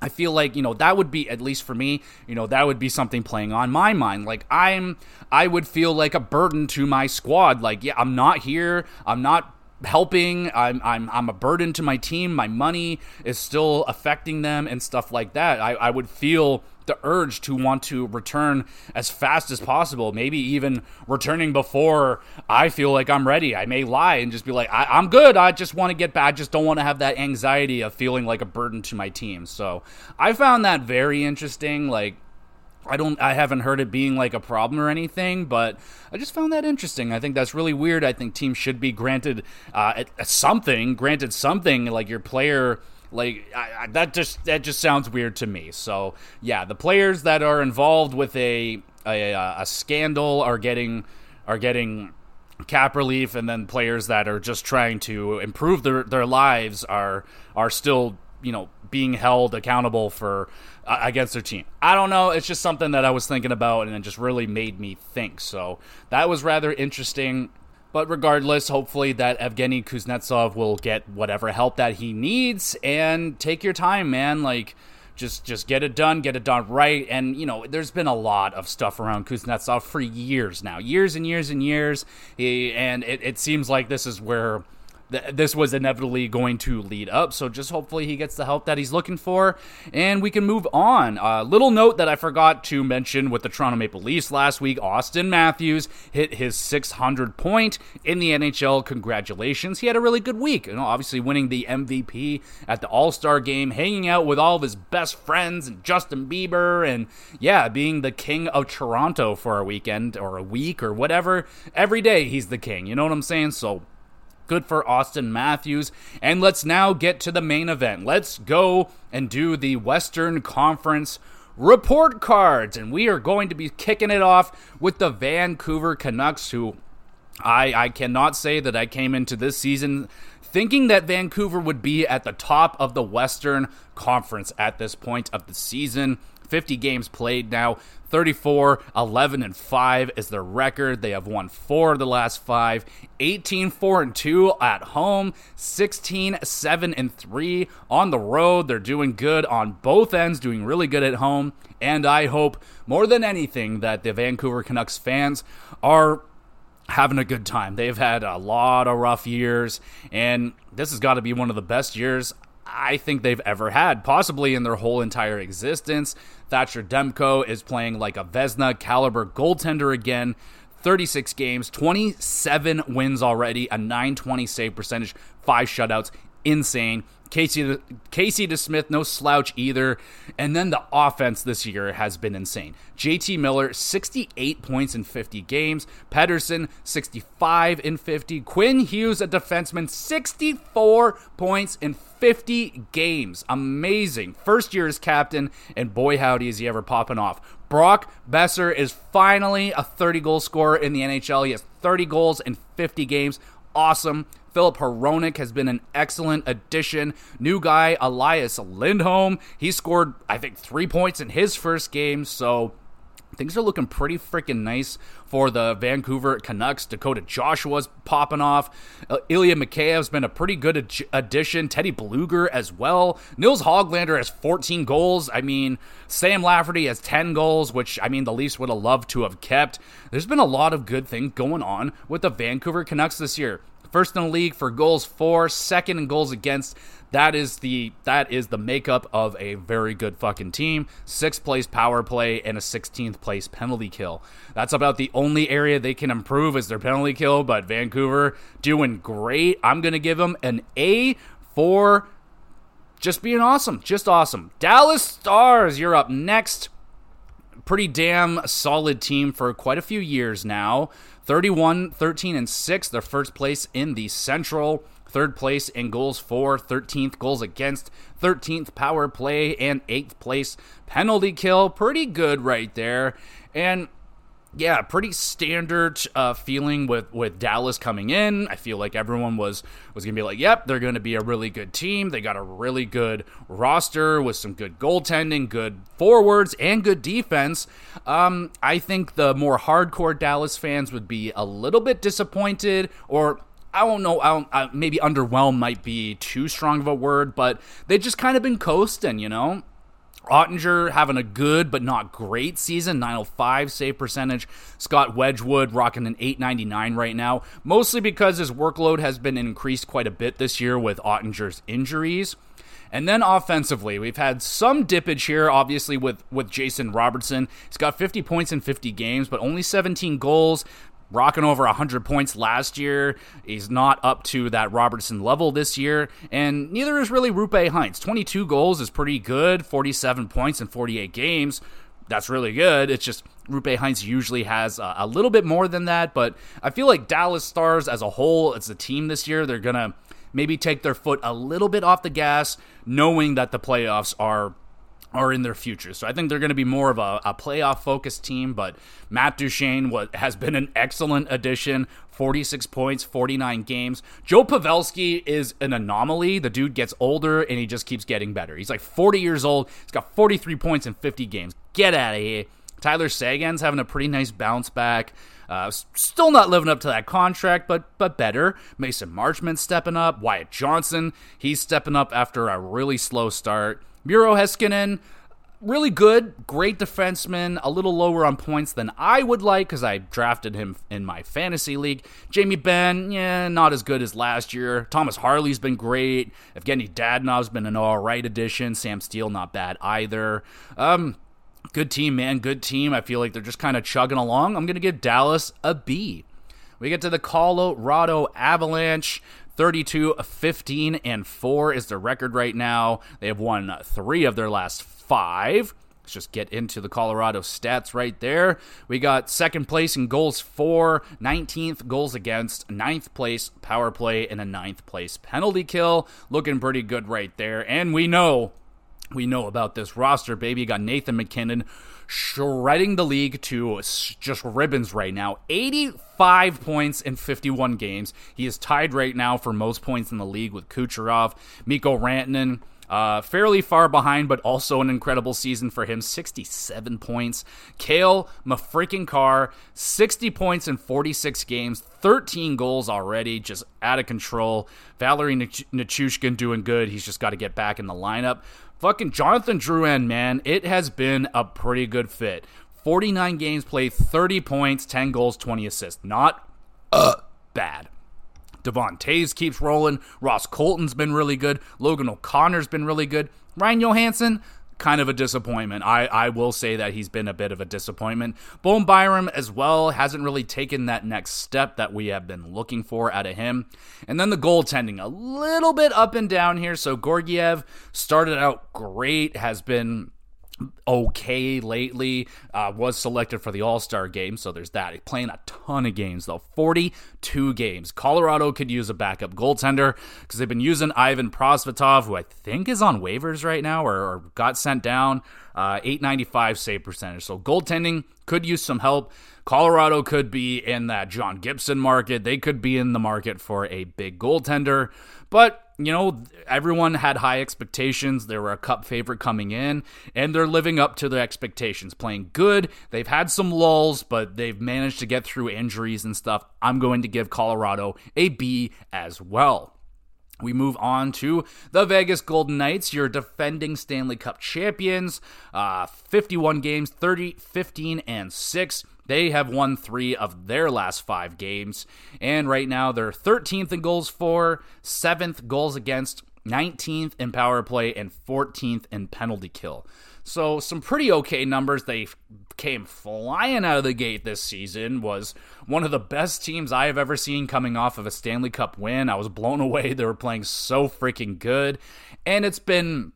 I feel like, you know, that would be, at least for me, you know, that would be something playing on my mind. Like, I'm, I would feel like a burden to my squad. Like, yeah, I'm not here. I'm not helping. I'm, I'm, I'm a burden to my team. My money is still affecting them and stuff like that. I, I would feel the urge to want to return as fast as possible, maybe even returning before I feel like I'm ready. I may lie and just be like, I- am good. I just want to get back. I just don't want to have that anxiety of feeling like a burden to my team. So I found that very interesting. Like, I don't I haven't heard it being like a problem or anything, but I just found that interesting. I think that's really weird. I think teams should be granted uh, something, granted something like your player like I, I, that just that just sounds weird to me. So yeah, the players that are involved with a a, a scandal are getting are getting cap relief, and then players that are just trying to improve their their lives are are still you know being held accountable for uh, against their team. I don't know. It's just something that I was thinking about, and it just really made me think. So that was rather interesting. But regardless, hopefully that Evgeny Kuznetsov will get whatever help that he needs and take your time, man. Like just just get it done, get it done right. And you know, there's been a lot of stuff around Kuznetsov for years now, years and years and years. He, and it, it seems like this is where th- this was inevitably going to lead up. So just hopefully he gets the help that he's looking for, and we can move on. Uh, little note that I forgot to mention with the Toronto Maple Leafs last week: Auston Matthews hit his 600 point in the NHL. Congratulations! He had a really good week. You know, obviously winning the MVP at the All Star game, hanging out with all of his best friends and Justin Bieber, and yeah, being the king of Toronto for a weekend or a week or whatever. Every day he's the king. You know what I'm saying? So Good for Auston Matthews. And let's now get to the main event. Let's go and do the Western Conference report cards. And we are going to be kicking it off with the Vancouver Canucks, who I, I cannot say that I came into this season thinking that Vancouver would be at the top of the Western Conference at this point of the season. 50 games played now. 34, 11 and 5 is their record. They have won 4 of the last 5. 18 4 and 2 at home, 16 7 and 3 on the road. They're doing good on both ends, doing really good at home. And I hope more than anything that the Vancouver Canucks fans are having a good time. They've had a lot of rough years, and this has got to be one of the best years I think they've ever had, possibly in their whole entire existence. Thatcher Demko is playing like a Vezina caliber goaltender again. 36 games, 27 wins already, a 920 save percentage, five shutouts. Insane. Casey Casey DeSmith, no slouch either. And then the offense this year has been insane. JT Miller, 68 points in 50 games. Pettersson, 65 in 50. Quinn Hughes, a defenseman, 64 points in 50 games. Amazing. First year as captain, and boy, howdy, is he ever popping off. Brock Boeser is finally a 30 goal scorer in the NHL. He has 30 goals in 50 games. Awesome. Filip Hronek has been an excellent addition. New guy, Elias Lindholm. He scored, I think, three points in his first game. So things are looking pretty freaking nice for the Vancouver Canucks. Dakota Joshua's popping off. Uh, Ilya Mikheyev's been a pretty good ad- addition. Teddy Blueger as well. Nils Hoglander has 14 goals. I mean, Sam Lafferty has 10 goals, which I mean the Leafs would have loved to have kept. There's been a lot of good things going on with the Vancouver Canucks this year. First in the league for goals for, second in goals against. That is the that is the makeup of a very good fucking team. Sixth place power play and a 16th place penalty kill. That's about the only area they can improve is their penalty kill. But Vancouver doing great. I'm gonna give them an A for just being awesome, just awesome. Dallas Stars, you're up next. Pretty damn solid team for quite a few years now. 31, 13, and 6, their first place in the Central. third place in goals for, 13th goals against, 13th power play, and 8th place penalty kill. Pretty good right there. And yeah, pretty standard uh, feeling with with Dallas coming in. I feel like everyone was was gonna be like, "Yep, they're gonna be a really good team. They got a really good roster with some good goaltending, good forwards, and good defense." Um, I think the more hardcore Dallas fans would be a little bit disappointed, or I don't know, I don't, maybe underwhelmed might be too strong of a word, but they just kind of been coasting, you know. Oettinger having a good but not great season, 905 save percentage. Scott Wedgewood rocking an 899 right now, mostly because his workload has been increased quite a bit this year with Oettinger's injuries. And then offensively, we've had some dippage here, obviously, with, with Jason Robertson. He's got 50 points in 50 games, but only 17 goals rocking over 100 points last year. He's not up to that Robertson level this year, and neither is really Roope Hintz. 22 goals is pretty good, 47 points in 48 games. That's really good. It's just Roope Hintz usually has a, a little bit more than that, but I feel like Dallas Stars as a whole, as a team this year, they're going to maybe take their foot a little bit off the gas, knowing that the playoffs are are in their future. So I think they're going to be more of a, a playoff focused team. But Matt Duchene has been an excellent addition. 46 points, 49 games. Joe Pavelski is an anomaly. The dude gets older and he just keeps getting better. He's like 40 years old. He's got 43 points in 50 games. Get out of here. Tyler Seguin's having a pretty nice bounce back. Uh, still not living up to that contract, but but better. Mason Marchment stepping up. Wyatt Johnston, he's stepping up after a really slow start. Miro Heiskanen, really good, great defenseman, a little lower on points than I would like because I drafted him in my fantasy league. Jamie Benn, yeah, not as good as last year. Thomas Harley's been great. Evgeny Dadonov's been an all right addition. Sam Steele, not bad either. Um, good team, man, good team. I feel like they're just kind of chugging along. I'm gonna give Dallas a B. We get to the Colorado Avalanche. 32, 15, and 4 is their record right now. They have won three of their last five. Let's just get into the Colorado stats right there. We got second place in goals for, 19th goals against, ninth place power play, and a ninth place penalty kill. Looking pretty good right there. And we know, we know about this roster, baby. Got Nathan MacKinnon shredding the league to just ribbons right now. 85 points in 51 games. He is tied right now for most points in the league with Kucherov, Mikko Rantanen. Uh, fairly far behind, but also an incredible season for him. 67 points. Cale freaking Car, 60 points in 46 games, 13 goals already, just out of control. Valeri Nichushkin doing good. He's just got to get back in the lineup. Fucking Jonathan Drouin, man, it has been a pretty good fit. 49 games played, 30 points, 10 goals, 20 assists. Not uh, bad. Devon keeps rolling. Ross Colton's been really good. Logan O'Connor's been really good. Ryan Johansen, kind of a disappointment. I, I will say that he's been a bit of a disappointment. Bowen Byram as well hasn't really taken that next step that we have been looking for out of him. And then the goaltending, a little bit up and down here. So Georgiev started out great, has been okay lately. Uh, was selected for the All Star game, so there's that. He's playing a ton of games though, 42 games. Colorado could use a backup goaltender because they've been using Ivan Prosvetov, who I think is on waivers right now or, or got sent down. Uh, 895 save percentage. So goaltending could use some help. Colorado could be in that John Gibson market. They could be in the market for a big goaltender. But you know, everyone had high expectations. They were a cup favorite coming in, and they're living up to their expectations, playing good. They've had some lulls, but they've managed to get through injuries and stuff. I'm going to give Colorado a B as well. We move on to the Vegas Golden Knights, your defending Stanley Cup champions. Uh, 51 games, 30, 15, and 6. They have won three of their last five games. And right now, they're 13th in goals for, 7th goals against, 19th in power play, and 14th in penalty kill. So, some pretty okay numbers. They came flying out of the gate this season, was one of the best teams I have ever seen coming off of a Stanley Cup win. I was blown away. They were playing so freaking good. And it's been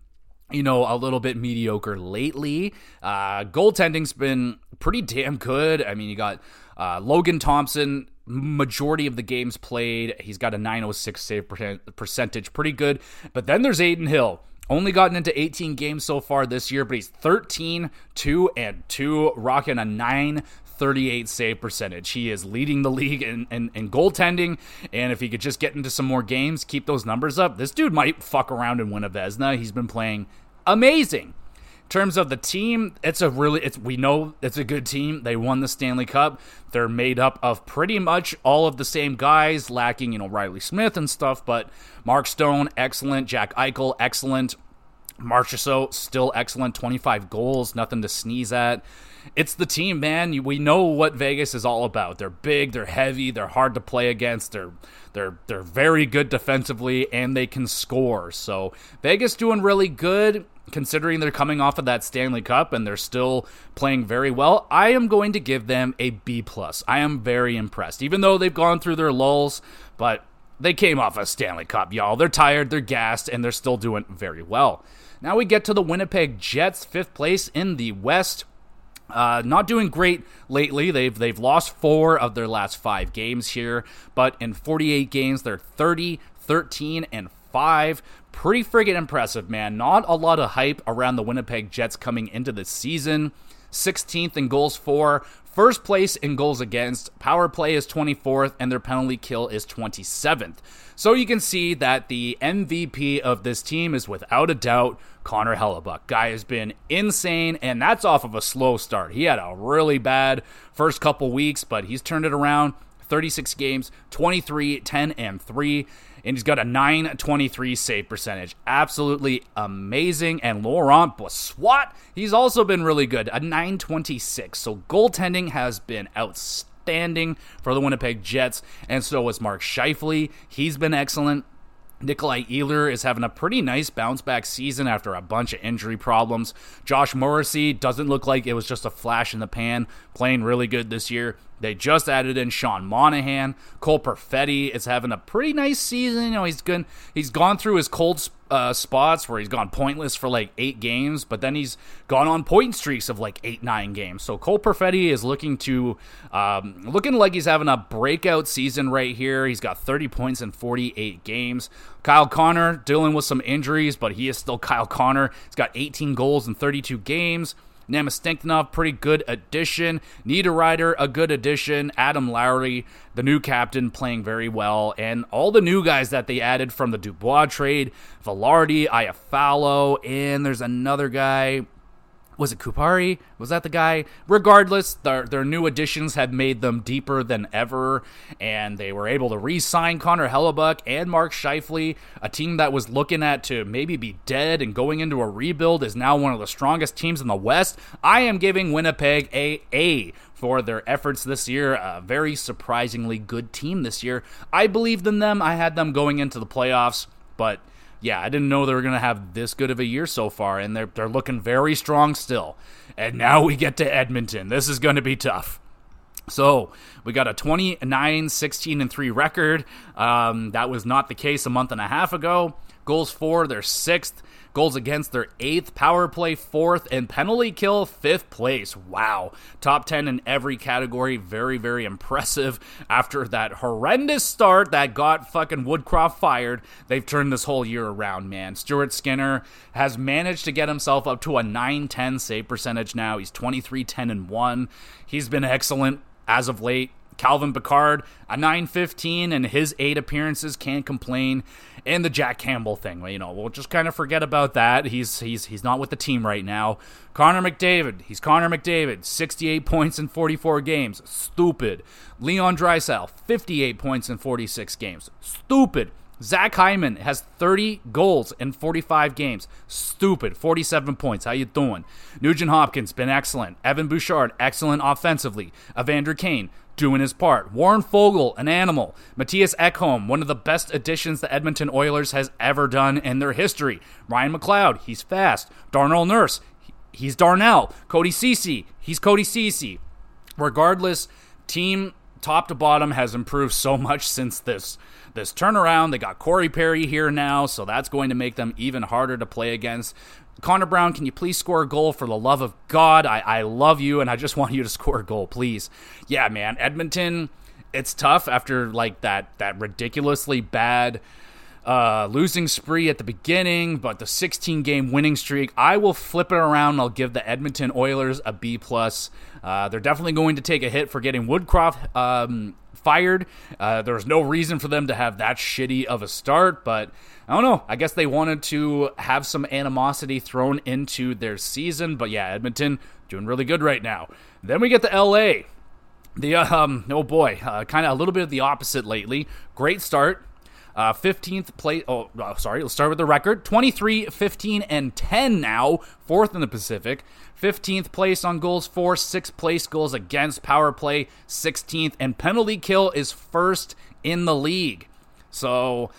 you know, a little bit mediocre lately. Uh, goaltending's been pretty damn good. I mean, you got uh, Logan Thompson, majority of the games played. He's got a 906 save percentage, pretty good. But then there's Adin Hill. Only gotten into 18 games so far this year, but he's 13, 2, and 2, rocking a 938 save percentage. He is leading the league in, in, in, goaltending, and if he could just get into some more games, keep those numbers up, this dude might fuck around and win a Vezina. He's been playing amazing terms of the team, it's a really it's we know it's a good team. They won the Stanley Cup. They're made up of pretty much all of the same guys, lacking, you know, Reilly Smith and stuff, but Mark Stone, excellent, Jack Eichel, excellent. Marchessault, still excellent, 25 goals, nothing to sneeze at. It's the team, man. We know what Vegas is all about. They're big, they're heavy, they're hard to play against. They're they're they're very good defensively and they can score. So, Vegas doing really good considering they're coming off of that Stanley Cup and they're still playing very well, I am going to give them a B plus. I am very impressed, even though they've gone through their lulls, but they came off a Stanley Cup, y'all. They're tired, they're gassed, and they're still doing very well. Now we get to the Winnipeg Jets, fifth place in the West. Uh, not doing great lately. They've they've lost four of their last five games here, but in 48 games, they're 30, 13, and five. Pretty friggin' impressive, man. Not a lot of hype around the Winnipeg Jets coming into the season. 16th in goals for, first place in goals against. Power play is 24th, and their penalty kill is 27th. So you can see that the MVP of this team is without a doubt Connor Hellebuyck. Guy has been insane, and that's off of a slow start. He had a really bad first couple weeks, but he's turned it around. 36 games, 23, 10, and 3 and he's got a 923 save percentage. Absolutely amazing. And Laurent Brossoit, he's also been really good, a 926. So goaltending has been outstanding for the Winnipeg Jets, and so was Mark Scheifele. He's been excellent. Nikolai Ehler is having a pretty nice bounce back season after a bunch of injury problems. Josh Morrissey doesn't look like it was just a flash in the pan, playing really good this year. They just added in Sean Monahan. Cole Perfetti is having a pretty nice season. You know, he's good. He's gone through his cold uh, spots where he's gone pointless for like eight games, but then he's gone on point streaks of like eight, nine games. So Cole Perfetti is looking to, um, looking like he's having a breakout season right here. He's got 30 points in 48 games. Kyle Connor dealing with some injuries, but he is still Kyle Connor. He's got 18 goals in 32 games. Namestnikov, pretty good addition. Niederreiter, a good addition. Adam Lowry, the new captain, playing very well. And all the new guys that they added from the Dubois trade Vilardi, Iafallo, and there's another guy was it Kupari? Was that the guy? Regardless, their, their new additions had made them deeper than ever, and they were able to re sign Connor Hellebuyck and Mark Scheifele. A team that was looking at to maybe be dead and going into a rebuild is now one of the strongest teams in the West. I am giving Winnipeg a A for their efforts this year. A very surprisingly good team this year. I believed in them. I had them going into the playoffs, but yeah, I didn't know they were going to have this good of a year so far, and they're, they're looking very strong still. And now we get to Edmonton. This is going to be tough. So we got a 29, 16, and 3 record. Um, that was not the case a month and a half ago. Goals for, they're sixth. Goals against their eighth, power play fourth, and penalty kill fifth place. Wow. Top 10 in every category. Very, very impressive. After that horrendous start that got fucking Woodcroft fired, they've turned this whole year around, man. Stuart Skinner has managed to get himself up to a 9 10 save percentage now. He's 23 10 and 1. He's been excellent as of late. Calvin Pickard, a 915 and his eight appearances, can't complain. And the Jack Campbell thing, you know, we'll just kind of forget about that. He's he's he's not with the team right now. Connor McDavid, he's Connor McDavid, 68 points in 44 games, stupid. Leon Draisaitl, 58 points in 46 games, stupid. Zach Hyman has 30 goals in 45 games. Stupid. 47 points. How you doing? Nugent Hopkins been excellent. Evan Bouchard excellent offensively. Evander Kane doing his part. Warren Foegele, an animal. Matthias Ekholm, one of the best additions the Edmonton Oilers has ever done in their history. Ryan McLeod, he's fast. Darnell Nurse, he's Darnell. Cody Ceci, he's Cody Ceci. Regardless, team top to bottom has improved so much since this this turnaround. They got Corey Perry here now, so that's going to make them even harder to play against. Connor Brown, can you please score a goal for the love of God? I, I love you and I just want you to score a goal, please. Yeah, man. Edmonton, it's tough after like that that ridiculously bad uh, losing spree at the beginning, but the 16 game winning streak, I will flip it around. I'll give the Edmonton Oilers a B plus. Uh, they're definitely going to take a hit for getting Woodcroft um, fired. Uh, was no reason for them to have that shitty of a start, but I don't know. I guess they wanted to have some animosity thrown into their season, but yeah, Edmonton doing really good right now. Then we get to LA. The um oh boy, uh, kind of a little bit of the opposite lately. Great start. Uh, 15th place. Oh, oh, sorry. Let's start with the record 23, 15, and 10 now. Fourth in the Pacific. 15th place on goals for, 6th place goals against, power play 16th, and penalty kill is first in the league. So,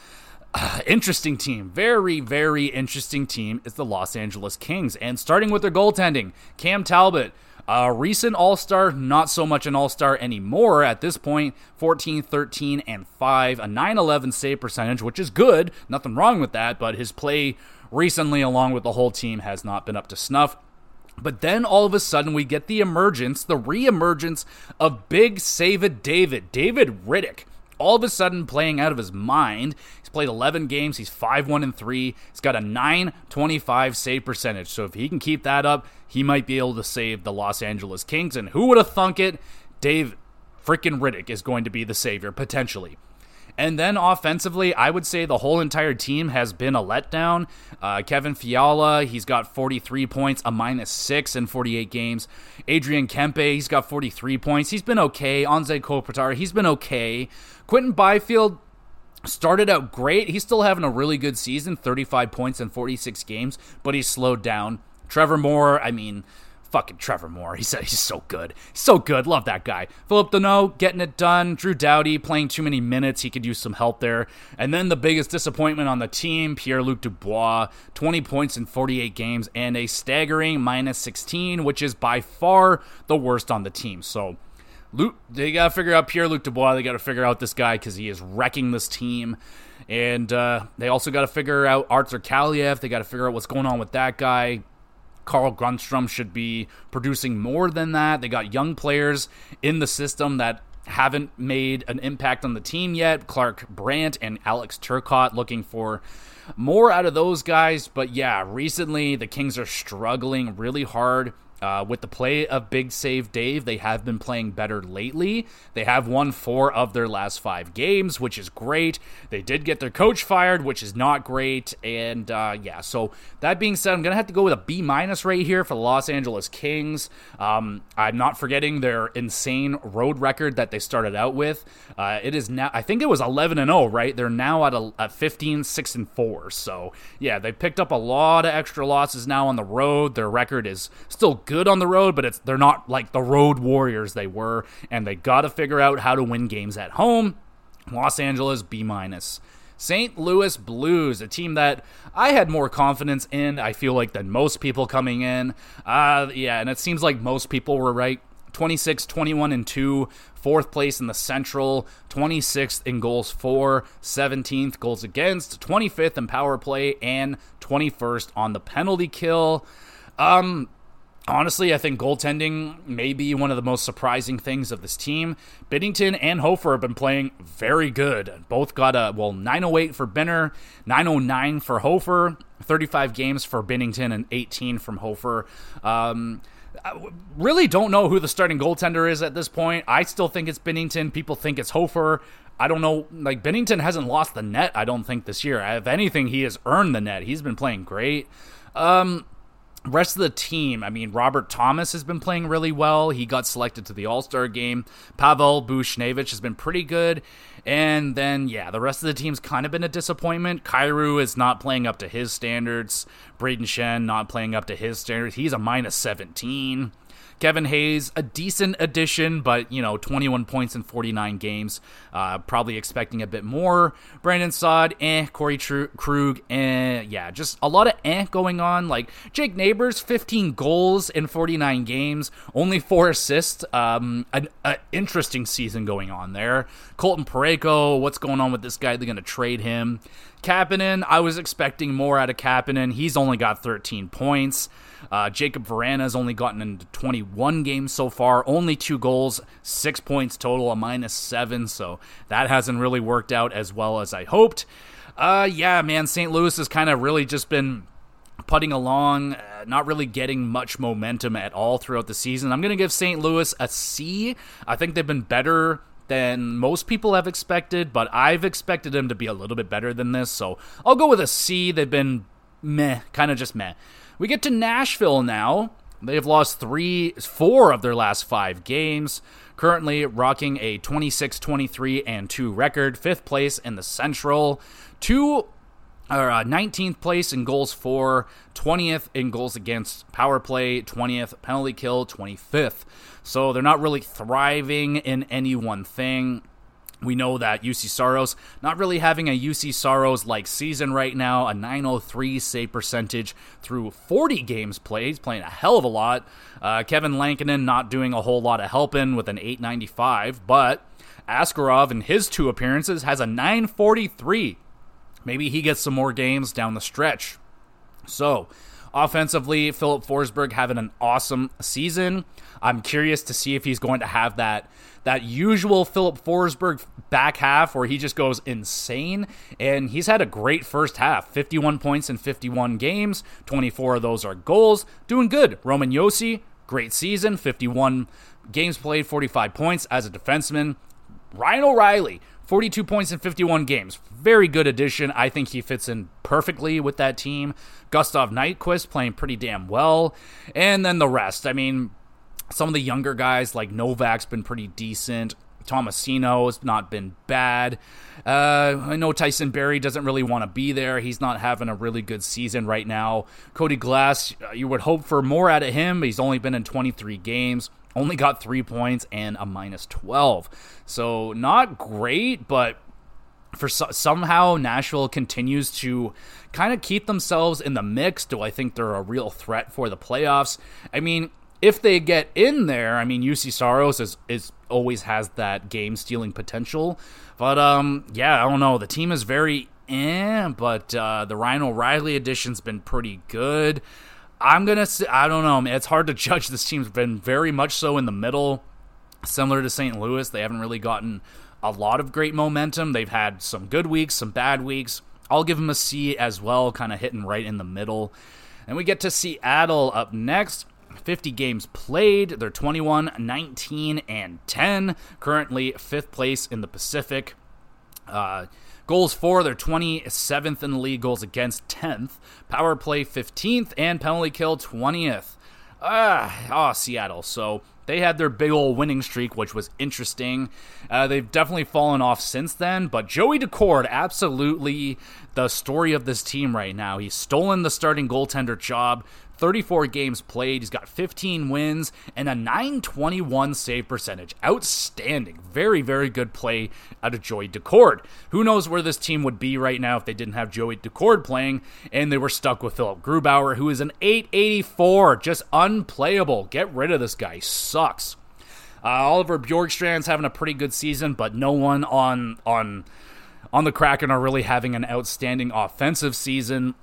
uh, interesting team. Very, very interesting team is the Los Angeles Kings. And starting with their goaltending, Cam Talbot. A recent All Star, not so much an All Star anymore at this point. 14, 13, and 5, a 9 11 save percentage, which is good. Nothing wrong with that, but his play recently, along with the whole team, has not been up to snuff. But then all of a sudden, we get the emergence, the re emergence of Big Save David, David Rittich. all of a sudden playing out of his mind. He's played 11 games. He's 5 1 and 3. He's got a 925 save percentage. So if he can keep that up, he might be able to save the Los Angeles Kings. And who would have thunk it? Dave freaking Rittich is going to be the savior, potentially. And then offensively, I would say the whole entire team has been a letdown. Uh, Kevin Fiala, he's got 43 points, a minus six in 48 games. Adrian Kempe, he's got 43 points. He's been okay. Anze Kopitar, he's been okay. Quinton Byfield, started out great. He's still having a really good season 35 points in 46 games, but he's slowed down. Trevor Moore, I mean, fucking Trevor Moore. He said he's so good. So good. Love that guy. Philip Danault getting it done. Drew Doughty playing too many minutes. He could use some help there. And then the biggest disappointment on the team, Pierre Luc Dubois, 20 points in 48 games and a staggering minus 16, which is by far the worst on the team. So, Luke, they got to figure out Pierre Luc Dubois. They got to figure out this guy because he is wrecking this team. And uh, they also got to figure out Arthur Kaliyev. They got to figure out what's going on with that guy. Carl Grundstrom should be producing more than that. They got young players in the system that haven't made an impact on the team yet. Clark Brandt and Alex Turcotte looking for more out of those guys. But yeah, recently the Kings are struggling really hard uh, with the play of Big Save Dave, they have been playing better lately. They have won four of their last five games, which is great. They did get their coach fired, which is not great. And uh, yeah, so that being said, I'm going to have to go with a B minus right here for the Los Angeles Kings. Um, I'm not forgetting their insane road record that they started out with. Uh, it is now, I think it was 11 and 0, right? They're now at, a, at 15, 6 and 4. So yeah, they picked up a lot of extra losses now on the road. Their record is still good on the road, but it's they're not like the road warriors they were, and they got to figure out how to win games at home. Los Angeles B minus. St. Louis Blues, a team that I had more confidence in, I feel like, than most people coming in. Uh, yeah, and it seems like most people were right. 26, 21, and 2, fourth place in the Central, 26th in goals for, 17th goals against, 25th in power play, and 21st on the penalty kill. Um, Honestly, I think goaltending may be one of the most surprising things of this team. Binnington and Hofer have been playing very good. Both got a, well, 908 for Benner, 909 for Hofer, 35 games for Binnington, and 18 from Hofer. Um, I really don't know who the starting goaltender is at this point. I still think it's Binnington. People think it's Hofer. I don't know. Like, Binnington hasn't lost the net, I don't think, this year. If anything, he has earned the net. He's been playing great. Um, Rest of the team, I mean, Robert Thomas has been playing really well. He got selected to the All Star game. Pavel Buchnevich has been pretty good. And then, yeah, the rest of the team's kind of been a disappointment. Kyrou is not playing up to his standards. Brayden Schenn not playing up to his standards. He's a minus 17. Kevin Hayes, a decent addition, but, you know, 21 points in 49 games. Uh, probably expecting a bit more. Brandon Saad, eh. Corey Tr- Krug, eh. Yeah, just a lot of eh going on. Like, Jake Neighbors, 15 goals in 49 games, only four assists. Um, an, an interesting season going on there. Colton Parayko, what's going on with this guy? They're going to trade him. Kapanen, I was expecting more out of Kapanen. He's only got 13 points. Uh, Jacob has only gotten into 21 games so far, only two goals, six points total, a minus seven. So that hasn't really worked out as well as I hoped. Uh, yeah, man, St. Louis has kind of really just been putting along, uh, not really getting much momentum at all throughout the season. I'm going to give St. Louis a C. I think they've been better than most people have expected, but I've expected them to be a little bit better than this. So I'll go with a C. They've been meh, kind of just meh. We get to Nashville now. They've lost three, four of their last five games. Currently rocking a 26 23 and 2 record, fifth place in the Central. Two or uh, 19th place in goals for, 20th in goals against power play, 20th penalty kill, 25th. So they're not really thriving in any one thing. We know that Juuse Saros not really having a Juuse Saros like season right now, a 903 save percentage through 40 games played. He's playing a hell of a lot. Uh, Kevin Lankinen not doing a whole lot of helping with an 895, but Askarov in his two appearances has a 943. Maybe he gets some more games down the stretch. So, offensively, Filip Forsberg having an awesome season. I'm curious to see if he's going to have that that usual Filip Forsberg back half where he just goes insane. And he's had a great first half 51 points in 51 games, 24 of those are goals. Doing good. Roman Josi, great season, 51 games played, 45 points as a defenseman. Ryan O'Reilly, 42 points in 51 games. Very good addition. I think he fits in perfectly with that team. Gustav Nyquist playing pretty damn well. And then the rest. I mean, some of the younger guys like Novak's been pretty decent. Tomasino has not been bad. Uh, I know Tyson Barrie doesn't really want to be there. He's not having a really good season right now. Cody Glass, uh, you would hope for more out of him. He's only been in 23 games only got three points and a minus 12. So not great, but for so- somehow Nashville continues to kind of keep themselves in the mix. Do I think they're a real threat for the playoffs? I mean, if they get in there, I mean, Juuse Saros is, is always has that game stealing potential. But um, yeah, I don't know. The team is very eh, but uh, the Ryan O'Reilly addition's been pretty good. I'm gonna. Say, I don't know. It's hard to judge. This team's been very much so in the middle, similar to St. Louis. They haven't really gotten a lot of great momentum. They've had some good weeks, some bad weeks. I'll give them a C as well, kind of hitting right in the middle. And we get to Seattle up next. 50 games played. They're 21, 19, and 10. Currently fifth place in the Pacific. Uh, Goals for, they're 27th in the league, goals against 10th. Power play 15th, and penalty kill 20th. Ah, oh, Seattle. So they had their big old winning streak, which was interesting. Uh, they've definitely fallen off since then, but Joey Daccord, absolutely the story of this team right now. He's stolen the starting goaltender job 34 games played. He's got 15 wins and a 921 save percentage. Outstanding. Very, very good play out of Joey Daccord. Who knows where this team would be right now if they didn't have Joey Daccord playing and they were stuck with Philipp Grubauer, who is an 884. Just unplayable. Get rid of this guy. Sucks. Uh, Oliver Bjorkstrand's having a pretty good season, but no one on on on the Kraken are really having an outstanding offensive season.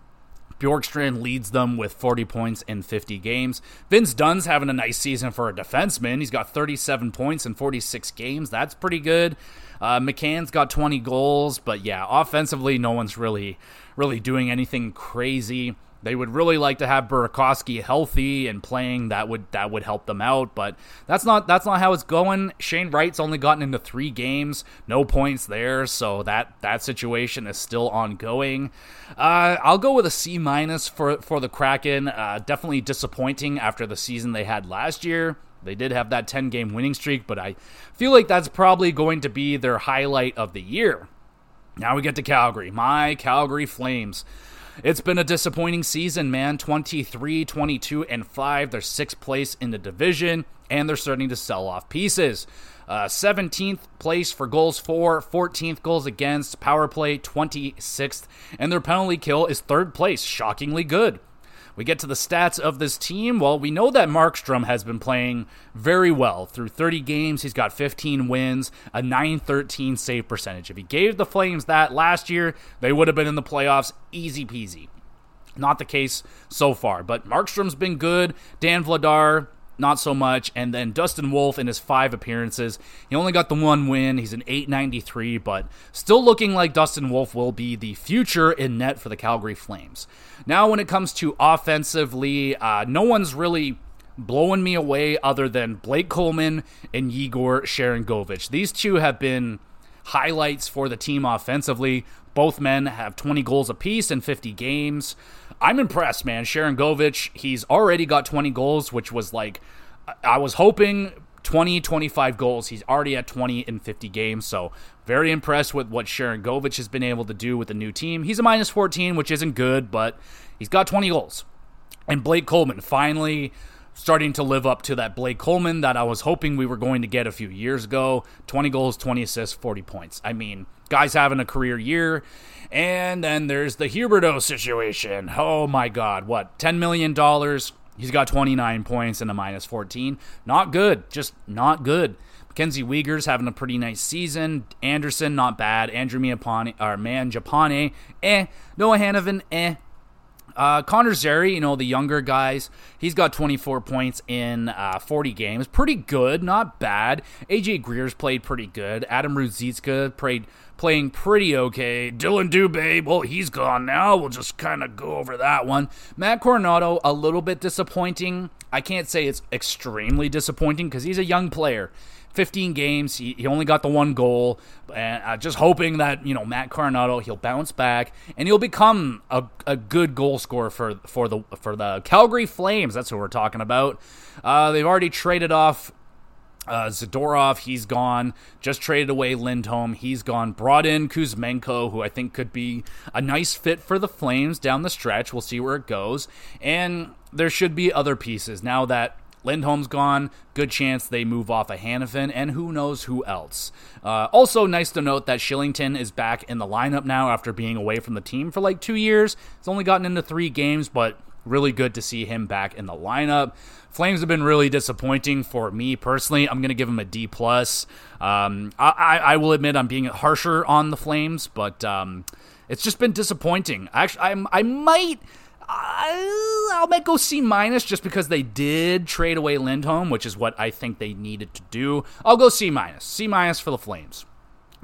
Bjorkstrand leads them with 40 points in 50 games. Vince Dunn's having a nice season for a defenseman. He's got 37 points in 46 games. That's pretty good. Uh, McCann's got 20 goals, but yeah, offensively, no one's really, really doing anything crazy. They would really like to have Burakovsky healthy and playing. That would that would help them out, but that's not that's not how it's going. Shane Wright's only gotten into three games, no points there, so that that situation is still ongoing. Uh, I'll go with a C minus for for the Kraken. Uh, definitely disappointing after the season they had last year. They did have that 10 game winning streak, but I feel like that's probably going to be their highlight of the year. Now we get to Calgary. My Calgary Flames. It's been a disappointing season, man. 23, 22, and 5. They're sixth place in the division, and they're starting to sell off pieces. Uh, 17th place for goals for, 14th goals against, power play 26th, and their penalty kill is third place. Shockingly good. We get to the stats of this team. Well, we know that Markstrom has been playing very well through 30 games. He's got 15 wins, a 913 save percentage. If he gave the Flames that last year, they would have been in the playoffs easy peasy. Not the case so far, but Markstrom's been good. Dan Vladar, not so much. And then Dustin Wolf in his five appearances, he only got the one win. He's an 893, but still looking like Dustin Wolf will be the future in net for the Calgary Flames. Now, when it comes to offensively, uh, no one's really blowing me away other than Blake Coleman and Yegor Sharangovich. These two have been highlights for the team offensively. Both men have 20 goals apiece in 50 games. I'm impressed, man. Sharangovich, he's already got 20 goals, which was like, I was hoping 20, 25 goals. He's already at 20 in 50 games. So, very impressed with what Sharangovich has been able to do with the new team. He's a minus 14, which isn't good, but he's got 20 goals. And Blake Coleman finally starting to live up to that Blake Coleman that I was hoping we were going to get a few years ago 20 goals, 20 assists, 40 points. I mean, guy's having a career year. And then there's the Huberdeau situation. Oh my God, what? $10 million. He's got 29 points and a minus 14. Not good. Just not good. Mackenzie Weegar's having a pretty nice season. Anderson, not bad. Andrew Miapane, or Mangiapane, eh. Noah Hanifin, eh. Uh, Connor Zary, you know, the younger guys, he's got 24 points in uh, 40 games. Pretty good, not bad. AJ Greer's played pretty good. Adam Ruzicka played playing pretty okay. Dylan Dubé, well, he's gone now. We'll just kind of go over that one. Matt Coronato, a little bit disappointing. I can't say it's extremely disappointing because he's a young player. 15 games. He, he only got the one goal. And uh, just hoping that, you know, Matt Coronato, he'll bounce back and he'll become a, a good goal scorer for, for, the, for the Calgary Flames. That's what we're talking about. Uh, they've already traded off uh, Zadorov, he's gone. Just traded away Lindholm, he's gone. Brought in Kuzmenko, who I think could be a nice fit for the Flames down the stretch. We'll see where it goes. And there should be other pieces now that Lindholm's gone. Good chance they move off of Hanifin, and who knows who else. Uh, also, nice to note that Kylington is back in the lineup now after being away from the team for like two years. He's only gotten into three games, but really good to see him back in the lineup. Flames have been really disappointing for me personally. I'm going to give him a D plus. Um, I, I, will admit I'm being harsher on the Flames, but um, it's just been disappointing. Actually, I'm, I might I'll make go C minus just because they did trade away Lindholm, which is what I think they needed to do. I'll go C minus. C minus for the Flames.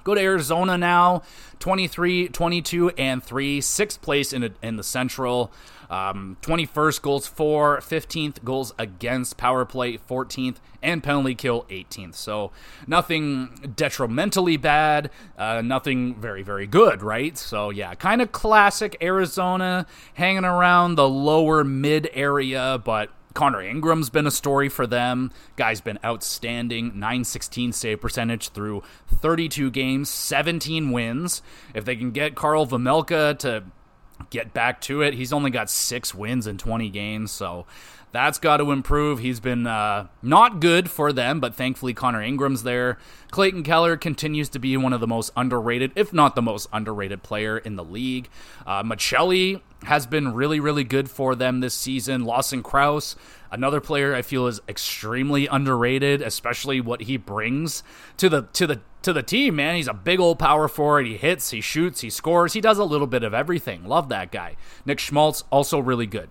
Go to Arizona now, 23, 22, and 3, sixth place in, a, in the Central. Um, 21st goals for, 15th goals against, power play 14th, and penalty kill 18th. So nothing detrimentally bad, uh, nothing very, very good, right? So yeah, kind of classic Arizona hanging around the lower mid area, but Connor Ingram's been a story for them. Guy's been outstanding. 916 save percentage through 32 games, 17 wins. If they can get Karel Vejmelka to get back to it. He's only got six wins in 20 games, so that's got to improve. He's been uh, not good for them, but thankfully Connor Ingram's there. Clayton Keller continues to be one of the most underrated, if not the most underrated player in the league. Uh, Maccelli has been really, really good for them this season. Lawson Crouse, another player I feel is extremely underrated, especially what he brings to the to the to the team. Man, he's a big old power forward. He hits, he shoots, he scores. He does a little bit of everything. Love that guy. Nick Schmaltz also really good.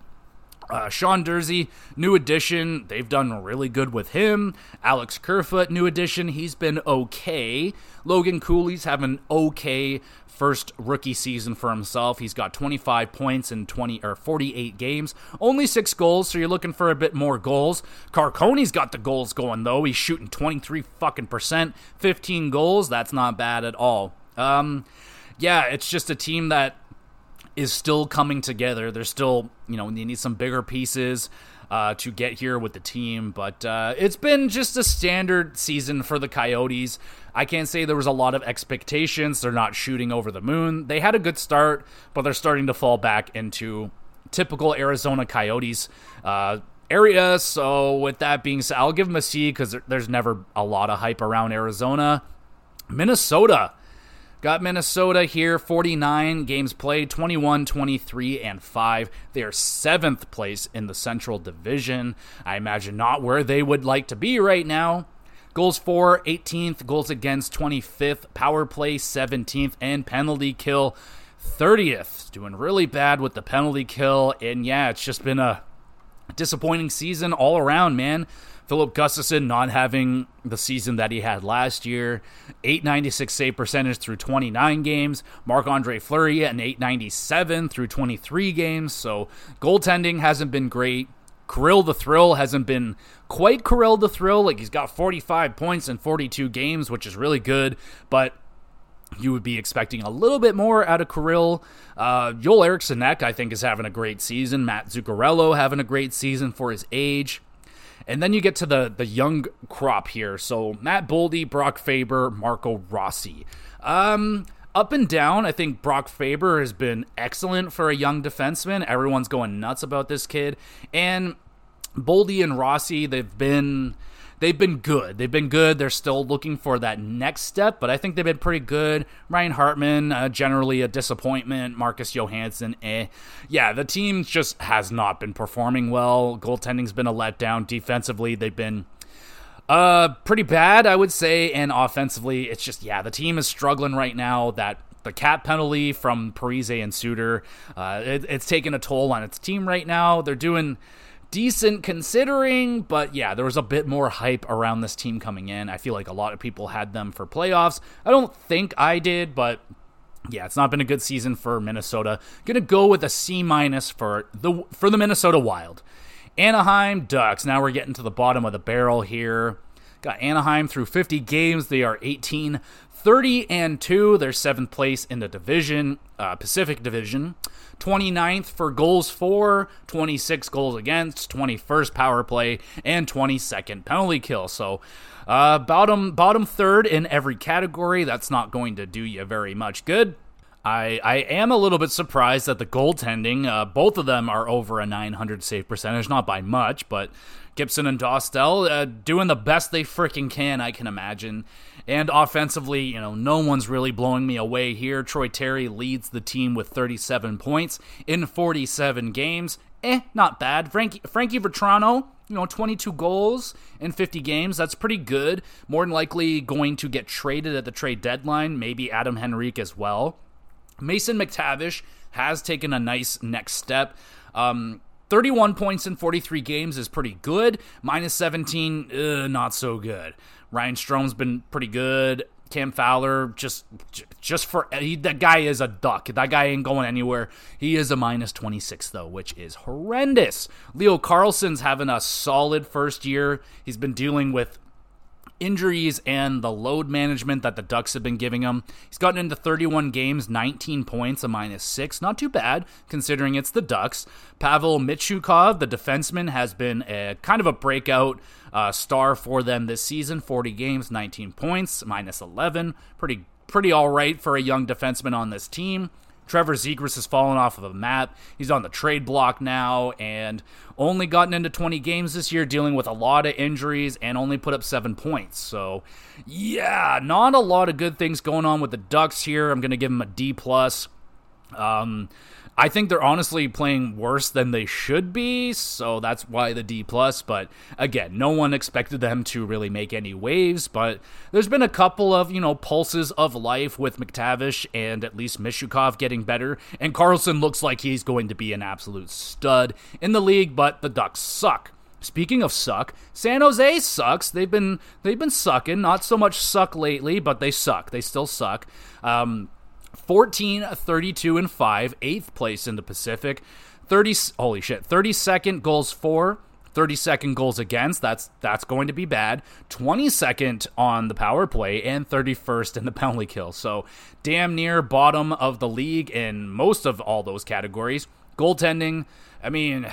Uh, Sean Durzi, new addition. They've done really good with him. Alex Kerfoot, new addition. He's been okay. Logan Cooley's having okay first rookie season for himself. He's got 25 points in 20 or 48 games, only six goals. So you're looking for a bit more goals. Carcone's got the goals going though. He's shooting 23 fucking percent, 15 goals. That's not bad at all. Um, yeah, it's just a team that is still coming together. They're still, you know, they need some bigger pieces. uh, to get here with the team. But uh, it's been just a standard season for the Coyotes. I can't say there was a lot of expectations. They're not shooting over the moon. They had a good start, but they're starting to fall back into typical Arizona Coyotes uh, area. So, with that being said, I'll give them a C because there's never a lot of hype around Arizona. Minnesota. Got Minnesota here, 49 games played, 21, 23, and 5. They are seventh place in the Central Division. I imagine not where they would like to be right now. Goals for 18th, goals against 25th, power play 17th, and penalty kill 30th. Doing really bad with the penalty kill. And yeah, it's just been a disappointing season all around, man. Filip Gustavsson not having the season that he had last year. 896 save percentage through 29 games. Marc Andre Fleury an 897 through 23 games. So goaltending hasn't been great. Kirill the Thrill hasn't been quite Kirill the Thrill. Like he's got 45 points in 42 games, which is really good. But you would be expecting a little bit more out of Kirill. Uh, Joel Eriksson Ek, I think, is having a great season. Matt Zuccarello having a great season for his age. And then you get to the the young crop here. So Matt Boldy, Brock Faber, Marco Rossi. Um, up and down, I think Brock Faber has been excellent for a young defenseman. Everyone's going nuts about this kid. And Boldy and Rossi, they've been they've been good. They've been good. They're still looking for that next step, but I think they've been pretty good. Ryan Hartman, uh, generally a disappointment. Marcus Johansson, eh. Yeah, the team just has not been performing well. Goaltending's been a letdown. Defensively, they've been uh pretty bad, I would say, and offensively, it's just yeah, the team is struggling right now. That the cap penalty from Parise and Suter, uh, it, it's taking a toll on its team right now. They're doing decent considering, but yeah, there was a bit more hype around this team coming in. I feel like a lot of people had them for playoffs. I don't think I did, but yeah, it's not been a good season for Minnesota. Gonna go with a C minus for the for the Minnesota Wild. Anaheim Ducks. Now we're getting to the bottom of the barrel here. Got Anaheim through 50 games. They are 18 30 and 2. They're seventh place in the division, uh, Pacific Division. 29th for goals for, 26 goals against, 21st power play, and 22nd penalty kill. So, uh, bottom bottom third in every category. That's not going to do you very much good. I, I am a little bit surprised that the goaltending, uh, both of them are over a 900 save percentage, not by much, but Gibson and Dostal uh, doing the best they freaking can, I can imagine. And offensively, you know, no one's really blowing me away here. Troy Terry leads the team with 37 points in 47 games. Eh, not bad. Frankie, Frankie Vatrano, you know, 22 goals in 50 games. That's pretty good. More than likely going to get traded at the trade deadline. Maybe Adam Henrique as well. Mason McTavish has taken a nice next step. Um, 31 points in 43 games is pretty good. Minus 17, uh, not so good. Ryan Strome's been pretty good. Cam Fowler, just just for he, that guy is a duck. That guy ain't going anywhere. He is a minus 26 though, which is horrendous. Leo Carlsson's having a solid first year. He's been dealing with injuries and the load management that the Ducks have been giving him. He's gotten into 31 games, 19 points, a minus six. Not too bad considering it's the Ducks. Pavel Mintyukov, the defenseman, has been a kind of a breakout uh, star for them this season. 40 games, 19 points, minus 11. Pretty pretty all right for a young defenseman on this team. Trevor Zegras has fallen off of the map. He's on the trade block now and only gotten into 20 games this year, dealing with a lot of injuries and only put up seven points. So, yeah, not a lot of good things going on with the Ducks here. I'm going to give him a D plus. Um, I think they're honestly playing worse than they should be, so that's why the D plus. But again, no one expected them to really make any waves. But there's been a couple of you know pulses of life with McTavish and at least Mishukov getting better, and Carlsson looks like he's going to be an absolute stud in the league. But the Ducks suck. Speaking of suck, San Jose sucks. They've been they've been sucking. Not so much suck lately, but they suck. They still suck. Um, 14, 32, and 5, eighth place in the Pacific. 30, holy shit, 32nd goals for, 32nd goals against. That's that's going to be bad. 22nd on the power play and 31st in the penalty kill. So damn near bottom of the league in most of all those categories. Goaltending, I mean,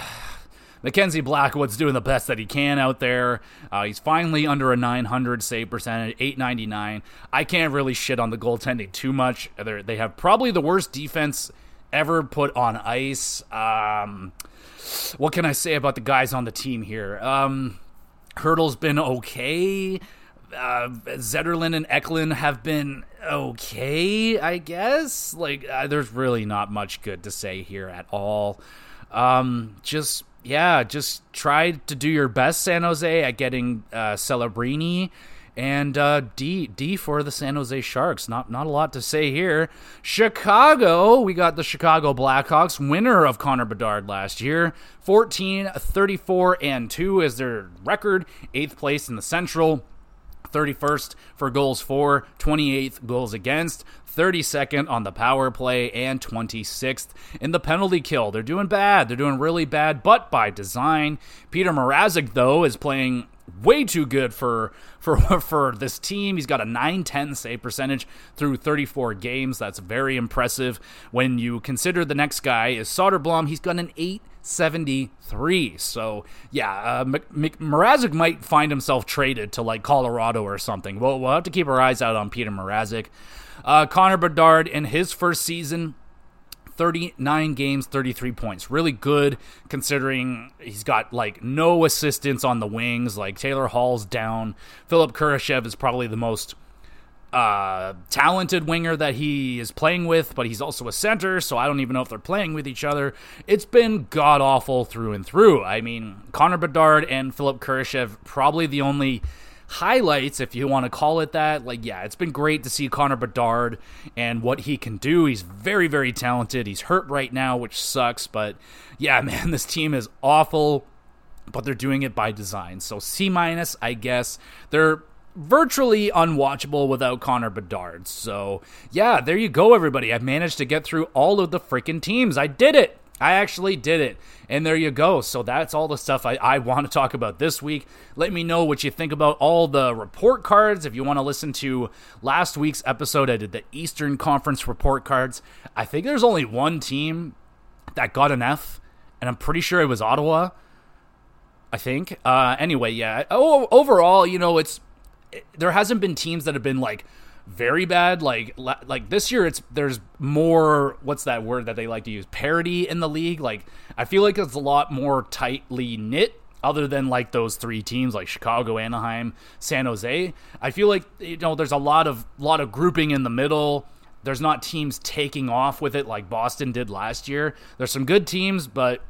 Mackenzie Blackwood's doing the best that he can out there. Uh, he's finally under a 900 save percentage, 899. I can't really shit on the goaltending too much. They're, they have probably the worst defense ever put on ice. Um, what can I say about the guys on the team here? Um, Hertl's been okay. Uh, Zetterlund and Eklund have been okay, I guess. Like, uh, there's really not much good to say here at all. Um, just yeah, just try to do your best, San Jose, at getting uh, Celebrini and uh, D D for the San Jose Sharks. Not not a lot to say here. Chicago, we got the Chicago Blackhawks, winner of Connor Bedard last year, 14, 34, and 2 is their record, eighth place in the Central. 31st for goals for, 28th goals against, 32nd on the power play, and 26th in the penalty kill. They're doing bad. They're doing really bad, but by design. Peter Mrazek, though, is playing way too good for for for this team. He's got a 910 save percentage through 34 games. That's very impressive. When you consider the next guy is Soderblom, he's got an 873. So yeah, uh, Mrazek might find himself traded to like Colorado or something. We'll, we'll have to keep our eyes out on Peter Mrazek. Uh, Connor Bedard in his first season 39 games, 33 points. Really good considering he's got like no assistance on the wings. Like Taylor Hall's down. Philipp Kurashev is probably the most uh, talented winger that he is playing with, but he's also a center, so I don't even know if they're playing with each other. It's been god awful through and through. I mean, Connor Bedard and Philipp Kurashev probably the only highlights, if you want to call it that. Like, yeah, it's been great to see Connor Bedard and what he can do. He's very, very talented. He's hurt right now, which sucks. But yeah, man, this team is awful, but they're doing it by design. So C minus, I guess. They're virtually unwatchable without Connor Bedard. So, yeah, there you go, everybody. I've managed to get through all of the freaking teams. I did it. I actually did it. And there you go. So that's all the stuff I, I want to talk about this week. Let me know what you think about all the report cards. If you want to listen to last week's episode, I did the Eastern Conference report cards. I think there's only one team that got an F, and I'm pretty sure it was Ottawa. I think. Uh, anyway, yeah. Oh, overall, you know, it's it, there hasn't been teams that have been like very bad. Like like this year, it's there's more. What's that word that they like to use? Parity in the league. Like I feel like it's a lot more tightly knit. Other than like those three teams, like Chicago, Anaheim, San Jose, I feel like you know there's a lot of lot of grouping in the middle. There's not teams taking off with it like Boston did last year. There's some good teams, but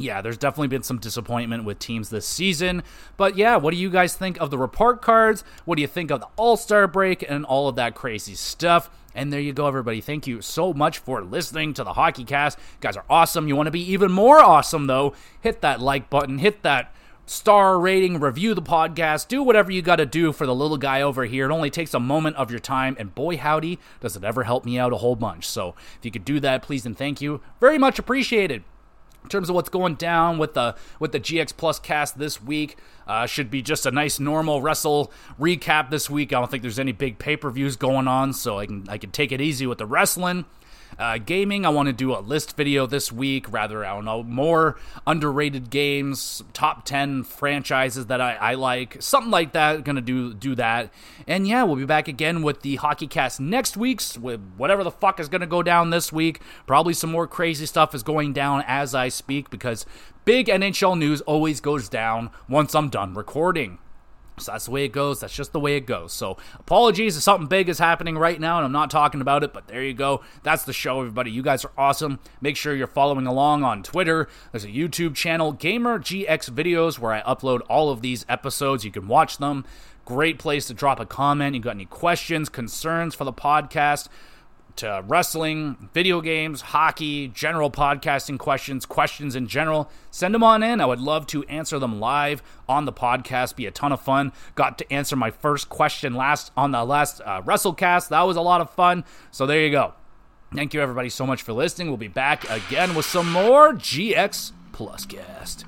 yeah, there's definitely been some disappointment with teams this season. But yeah, what do you guys think of the report cards? What do you think of the All Star break and all of that crazy stuff? And there you go, everybody. Thank you so much for listening to the Hockey Cast. You guys are awesome. You want to be even more awesome, though? Hit that like button, hit that star rating, review the podcast, do whatever you got to do for the little guy over here. It only takes a moment of your time, and boy, howdy, does it ever help me out a whole bunch. So if you could do that, please and thank you. Very much appreciated in terms of what's going down with the with the GX Plus cast this week. Uh, should be just a nice normal wrestle recap this week. I don't think there's any big pay per views going on, so I can I can take it easy with the wrestling. Uh, gaming, I want to do a list video this week. Rather, I don't know, more underrated games, top ten franchises that I, I like, something like that. Gonna do do that, and yeah, we'll be back again with the Hockey Cast next week's with whatever the fuck is gonna go down this week. Probably some more crazy stuff is going down as I speak because big NHL news always goes down once I'm done recording. So that's the way it goes. That's just the way it goes. So apologies if something big is happening right now and I'm not talking about it, but there you go. That's the show, everybody. You guys are awesome. Make sure you're following along on Twitter. There's a YouTube channel, Gamer GX Videos, where I upload all of these episodes. You can watch them. Great place to drop a comment. You got any questions, concerns for the podcast? To wrestling, video games, hockey, general podcasting questions, questions in general, send them on in. I would love to answer them live on the podcast. Be a ton of fun. Got to answer my first question last on the last uh, WrestleCast. That was a lot of fun. So there you go. Thank you everybody so much for listening. We'll be back again with some more GX Plus Cast.